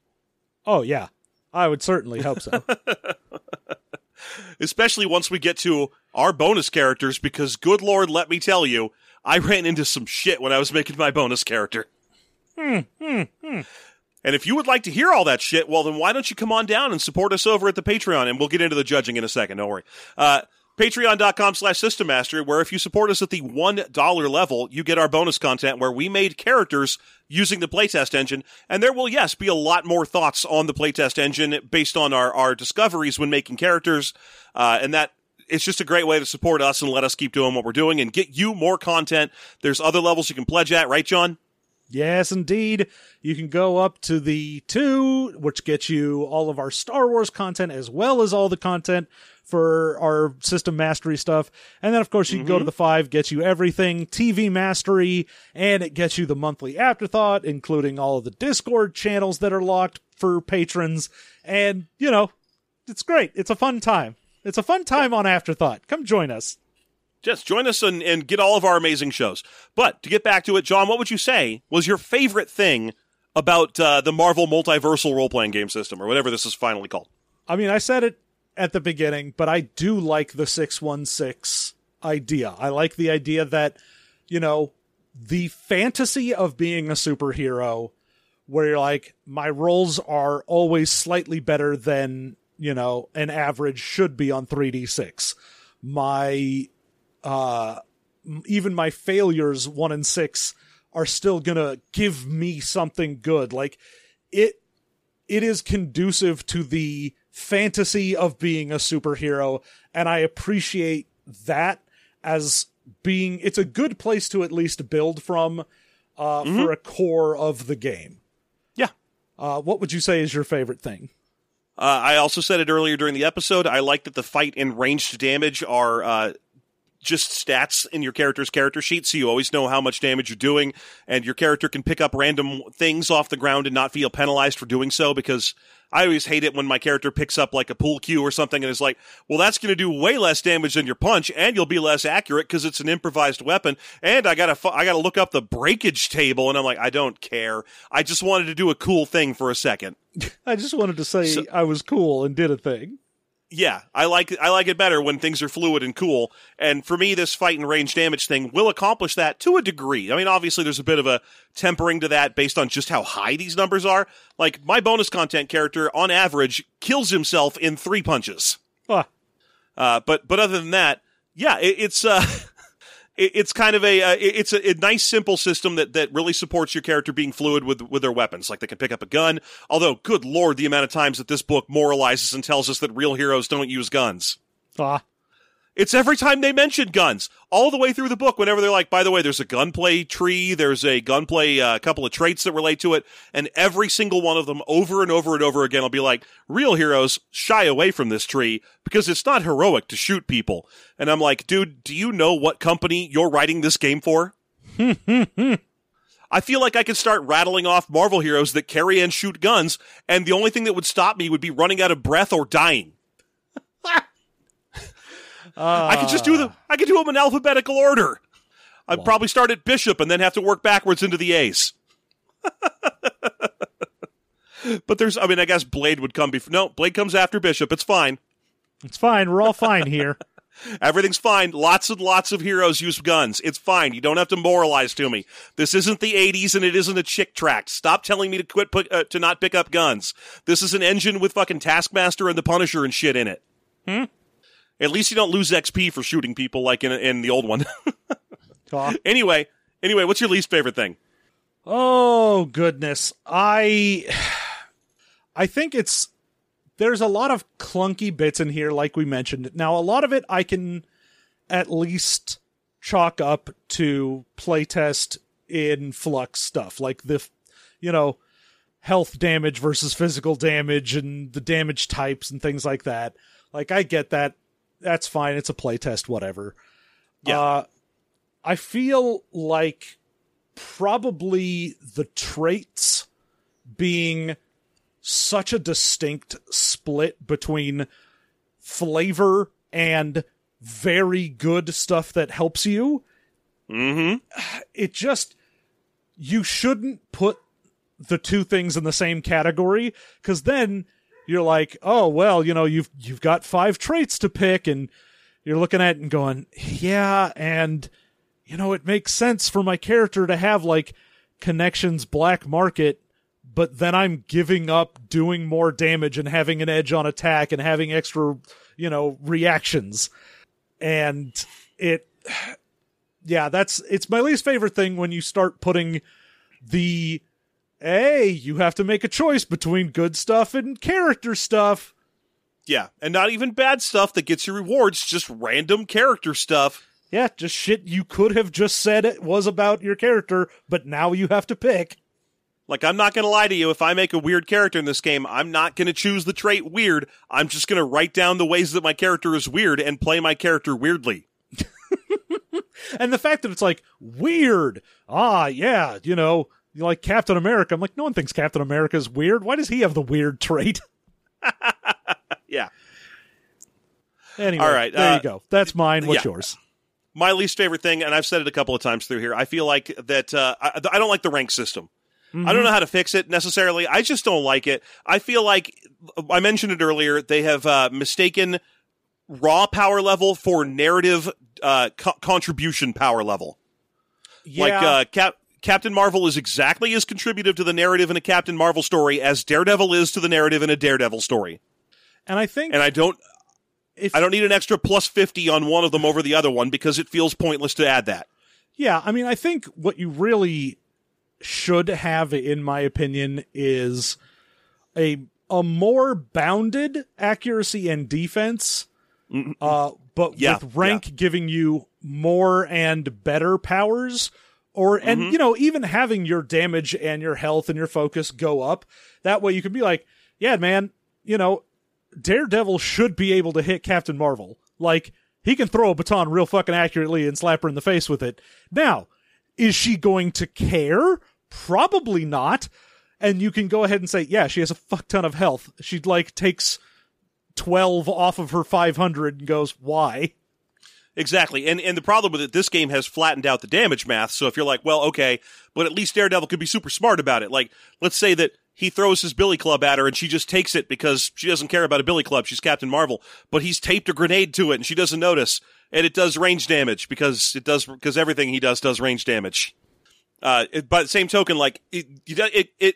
Oh yeah, I would certainly hope so. especially once we get to our bonus characters because good lord let me tell you i ran into some shit when i was making my bonus character Hmm. Hmm. and if you would like to hear all that shit well then why don't you come on down and support us over at the patreon and we'll get into the judging in a second don't worry uh, patreon.com slash system mastery where if you support us at the $1 level you get our bonus content where we made characters using the playtest engine and there will yes be a lot more thoughts on the playtest engine based on our, our discoveries when making characters uh, and that it's just a great way to support us and let us keep doing what we're doing and get you more content there's other levels you can pledge at right john Yes, indeed. You can go up to the two, which gets you all of our Star Wars content as well as all the content for our system mastery stuff. And then, of course, you can go to mm-hmm. the five, gets you everything TV mastery, and it gets you the monthly afterthought, including all of the Discord channels that are locked for patrons. And, you know, it's great. It's a fun time. It's a fun time on Afterthought. Come join us. Just join us and, and get all of our amazing shows. But to get back to it, John, what would you say was your favorite thing about uh, the Marvel Multiversal role playing game system, or whatever this is finally called? I mean, I said it at the beginning, but I do like the 616 idea. I like the idea that, you know, the fantasy of being a superhero where you're like, my rolls are always slightly better than, you know, an average should be on 3d6. My, uh, even my failures, one and six, are still gonna give me something good. Like, it, it is conducive to the fantasy of being a superhero and i appreciate that as being it's a good place to at least build from uh, for a core of the game Yeah. uh, what would you say is your favorite thing Uh, I also said it earlier during the episode. I like that the fight and ranged damage are uh, just stats in your character's character sheet, so you always know how much damage you're doing, and your character can pick up random things off the ground and not feel penalized for doing so. Because I always hate it when my character picks up like a pool cue or something and is like, "Well, that's going to do way less damage than your punch, and you'll be less accurate because it's an improvised weapon." And I gotta fu- I gotta look up the breakage table, and I'm like, I don't care. I just wanted to do a cool thing for a second. i just wanted to say So- i was cool and did a thing Yeah, I like I like it better when things are fluid and cool. And for me, this fight and range damage thing will accomplish that to a degree. I mean, obviously, there's a bit of a tempering to that based on just how high these numbers are. Like my bonus content character, on average, kills himself in three punches. ah, Uh, but but other than that, yeah, it, it's uh, it's kind of a uh, it- it's a, a nice simple system that that really supports your character being fluid with with their weapons. Like they can pick up a gun. Although, good lord, the amount of times that this book moralizes and tells us that real heroes don't use guns. ah. It's every time they mention guns, all the way through the book. Whenever they're like, by the way, there's a gunplay tree, there's a gunplay, uh, couple of traits that relate to it, and every single one of them, over and over and over again, will be like, real heroes shy away from this tree because it's not heroic to shoot people. And I'm like, dude, do you know what company you're writing this game for? I feel like I could start rattling off Marvel heroes that carry and shoot guns, and the only thing that would stop me would be running out of breath or dying. I could just do them. I could do them in alphabetical order. I'd probably start at Bishop and then have to work backwards into the A's. but there's, I mean, I guess Blade would come before. No, Blade comes after Bishop. It's fine. it's fine we're all fine here Everything's fine. Lots and lots of heroes use guns. It's fine. You don't have to moralize to me. This isn't the 80s and it isn't a chick tract. Stop telling me to quit put, uh, to not pick up guns. This is an engine with fucking Taskmaster and the Punisher and shit in it. Hmm? At least you don't lose XP for shooting people like in in the old one. Anyway, anyway, what's your least favorite thing? Oh goodness. I I think it's there's a lot of clunky bits in here like we mentioned. Now a lot of it I can at least chalk up to playtest in flux stuff like the you know health damage versus physical damage and the damage types and things like that. Like I get that. That's fine. It's a playtest whatever. Yeah. Uh I feel like probably the traits being such a distinct split between flavor and very good stuff that helps you. Mm-hmm. It just, you shouldn't put the two things in the same category because then you're like, oh, well, you know, you've, you've got five traits to pick and you're looking at it and going, yeah, and you know, it makes sense for my character to have like connections black market, but then I'm giving up doing more damage and having an edge on attack and having extra, you know, reactions. And it, yeah, that's, it's my least favorite thing when you start putting the, hey, you have to make a choice between good stuff and character stuff. Yeah, and not even bad stuff that gets you rewards, just random character stuff. yeah, just shit you could have just said it was about your character, but now you have to pick. Like, I'm not going to lie to you. If I make a weird character in this game, I'm not going to choose the trait weird. I'm just going to write down the ways that my character is weird and play my character weirdly. And the fact that it's like weird, ah, yeah, you know, like Captain America. I'm like, no one thinks Captain America is weird. Why does he have the weird trait? Yeah. Anyway, All right, there uh, you go. That's mine. What's yeah. yours? My least favorite thing, and I've said it a couple of times through here, I feel like that uh, I, I don't like the rank system. I don't know how to fix it necessarily. I just don't like it. I feel like I mentioned it earlier. They have uh, mistaken raw power level for narrative uh, co- contribution power level. Yeah. Like uh, Cap- Captain Marvel is exactly as contributive to the narrative in a Captain Marvel story as Daredevil is to the narrative in a Daredevil story. and I think And I don't if I don't need an extra plus 50 on one of them over the other one because it feels pointless to add that. Yeah, I mean, I think what you really should have, in my opinion, is a a more bounded accuracy and defense, uh, but Yeah, with rank giving you more and better powers. Or and mm-hmm. you know even having your damage and your health and your focus go up that way you can be like yeah man you know Daredevil should be able to hit Captain Marvel. Like, he can throw a baton real fucking accurately and slap her in the face with it. Now, is she going to care? Probably not. And you can go ahead and say, yeah, she has a fuck ton of health. She, like, takes 12 off of her 500 and goes, why? Exactly. And and the problem with it, this game has flattened out the damage math. So if you're like, well, okay, but at least Daredevil could be super smart about it. Like, let's say that he throws his billy club at her and she just takes it because she doesn't care about a billy club. She's Captain Marvel, but he's taped a grenade to it and she doesn't notice. And it does range damage because it does, because everything he does does range damage. Uh, it, by the same token, like, it, it, it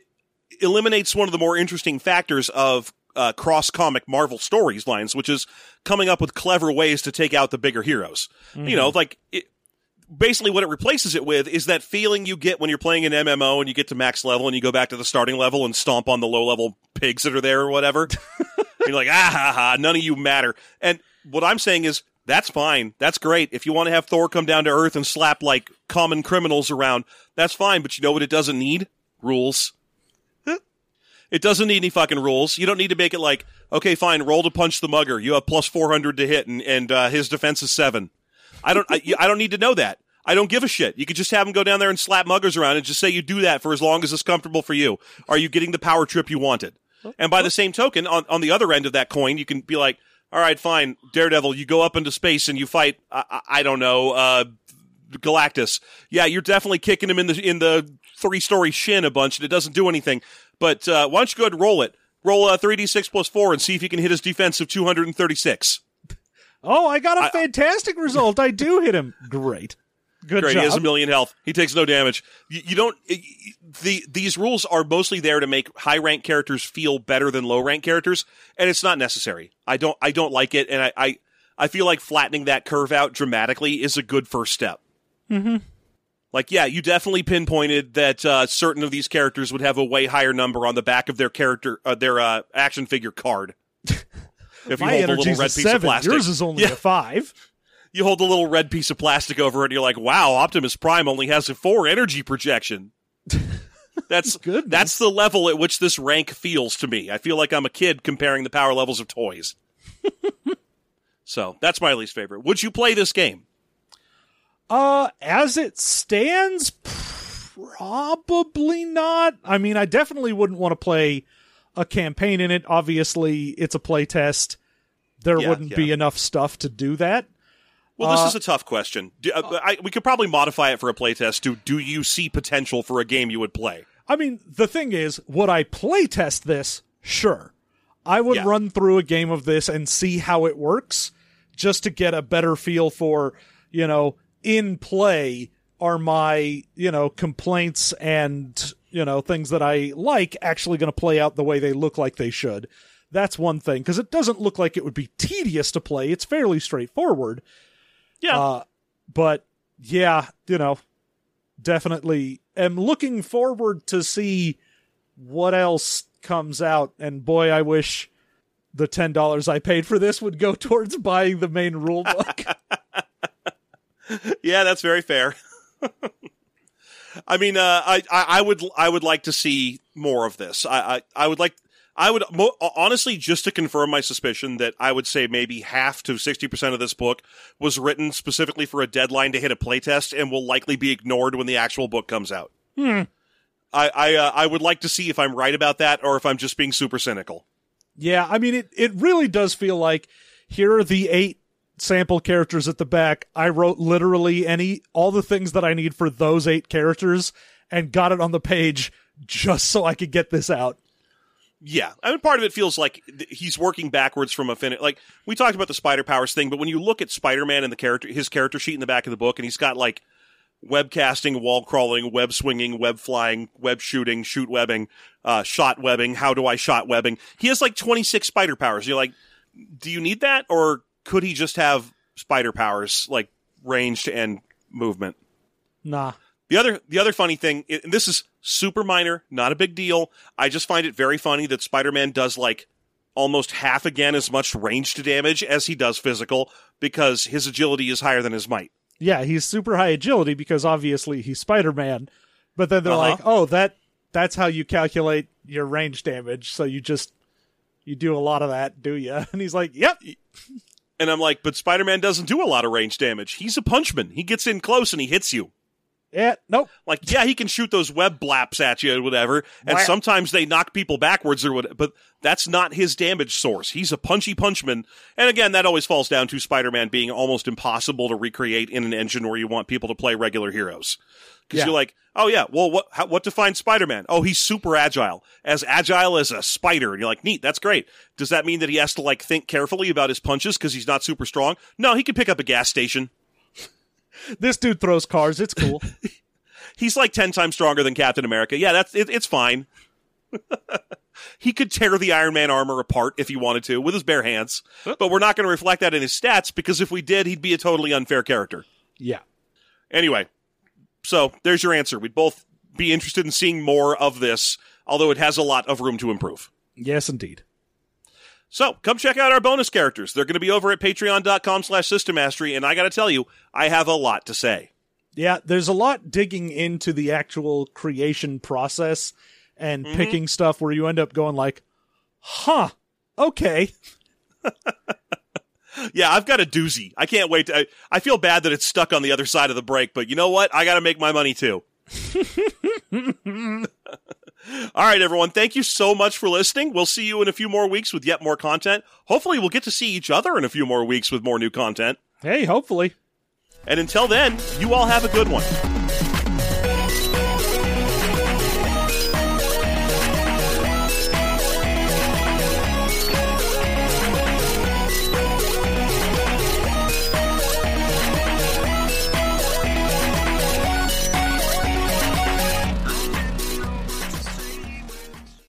eliminates one of the more interesting factors of uh, cross comic Marvel stories lines, which is coming up with clever ways to take out the bigger heroes. You know, like it, basically what it replaces it with is that feeling you get when you're playing an MMO and you get to max level and you go back to the starting level and stomp on the low level pigs that are there or whatever. you're like, ah ha ha, none of you matter. And what I'm saying is that's fine. That's great. If you want to have Thor come down to earth and slap like common criminals around, that's fine. But you know what it doesn't need? Rules. It doesn't need any fucking rules. You don't need to make it like, okay, fine, roll to punch the mugger. You have plus 400 to hit and, and uh, his defense is seven. I don't, I, I don't need to know that. I don't give a shit. You could just have him go down there and slap muggers around and just say you do that for as long as it's comfortable for you. Are you getting the power trip you wanted? And by the same token, on, on the other end of that coin, you can be like, all right, fine, Daredevil, you go up into space and you fight, I, I, don't know, uh, Galactus. Yeah, you're definitely kicking him in the in the three story shin a bunch, and it doesn't do anything. But uh, why don't you go ahead and roll it? Roll a three d six plus four and see if you can hit his defense of two hundred and thirty six. Oh, I got a fantastic result. I do hit him. Great. Good Great, job. he has a million health. He takes no damage. You, you don't. The these rules are mostly there to make high rank characters feel better than low rank characters, and it's not necessary. I don't. I don't like it, and I. I, I feel like flattening that curve out dramatically is a good first step. Mm-hmm. Like, yeah, you definitely pinpointed that uh, certain of these characters would have a way higher number on the back of their character, uh, their uh, action figure card. If you My hold a little red a piece of plastic, Yours is only Yeah. a five. you hold a little red piece of plastic over it, and you're like, "Wow, Optimus Prime only has a four energy projection." That's good. that's the level at which this rank feels to me. I feel like I'm a kid comparing the power levels of toys. so that's my least favorite. Would you play this game? Uh, as it stands, probably not. I mean, I definitely wouldn't want to play a campaign in it. Obviously, it's a play test. There Yeah, wouldn't yeah. be enough stuff to do that. Well, this Uh, is a tough question. Do, uh, I, we could probably modify it for a playtest to do you see potential for a game you would play? I mean, the thing is, would I play test this? Sure. I would Yeah. run through a game of this and see how it works just to get a better feel for, you know, in play are my, you know, complaints and, you know, things that I like actually going to play out the way they look like they should. That's one thing because it doesn't look like it would be tedious to play. It's fairly straightforward. Yeah. Uh, but yeah, you know, definitely am looking forward to see what else comes out. And boy, I wish the ten dollars I paid for this would go towards buying the main rule book. yeah, that's very fair. I mean, uh, I, I, I would, I would like to see more of this. I, I, I would like, I would mo- honestly just to confirm my suspicion that I would say maybe half to sixty percent of this book was written specifically for a deadline to hit a playtest and will likely be ignored when the actual book comes out. Hmm. I, I, uh, I would like to see if I'm right about that or if I'm just being super cynical. Yeah, I mean, it, it really does feel like here are the eight sample characters at the back. I wrote literally any, all the things that I need for those eight characters and got it on the page just so I could get this out. Yeah, I mean, part of it feels like he's working backwards from a fin. Like we talked about the spider powers thing, but when you look at Spider-Man and the character, his character sheet in the back of the book, and he's got like web casting, wall crawling, web swinging, web flying, web shooting, shoot webbing, uh, shot webbing. How do I shot webbing? He has like twenty six spider powers. You're like, do you need that, or could he just have spider powers like ranged and movement? Nah. The other the other funny thing, and this is super minor, not a big deal. I just find it very funny that Spider-Man does like almost half again as much ranged damage as he does physical because his agility is higher than his might. Yeah, he's super high agility because obviously he's Spider-Man. But then they're Uh-huh. like, "Oh, that that's how you calculate your range damage. So you just you do a lot of that, do you?" And he's like, "Yep." And I'm like, but Spider-Man doesn't do a lot of range damage. He's a punchman. He gets in close and he hits you. Yeah, nope. Like, yeah, he can shoot those web blaps at you or whatever, and Wow. sometimes they knock people backwards or what, but that's not his damage source. He's a punchy punchman. And again, that always falls down to Spider-Man being almost impossible to recreate in an engine where you want people to play regular heroes. Cause Yeah. you're like, oh yeah, well, what, how, what defines Spider-Man? Oh, he's super agile. As agile as a spider. And you're like, neat, that's great. Does that mean that he has to like think carefully about his punches because he's not super strong? No, he can pick up a gas station. This dude throws cars. It's cool. He's like 10 times stronger than Captain America. Yeah, that's it, it's fine. he could tear the Iron Man armor apart if he wanted to with his bare hands. But we're not going to reflect that in his stats because if we did, he'd be a totally unfair character. yeah. Anyway, so there's your answer. We'd both be interested in seeing more of this, although it has a lot of room to improve. Yes, indeed. So come check out our bonus characters. They're going to be over at patreon.com slash system mastery. And I got to tell you, I have a lot to say. Yeah, there's a lot digging into the actual creation process and mm-hmm. picking stuff where you end up going like, "Huh, okay." Yeah, I've got a doozy. I can't wait to. I, I feel bad that it's stuck on the other side of the break, but you know what? I got to make my money too. All right, everyone. Thank you so much for listening. We'll see you in a few more weeks with yet more content. Hopefully, we'll get to see each other in a few more weeks with more new content. Hey, hopefully. And until then, you all have a good one.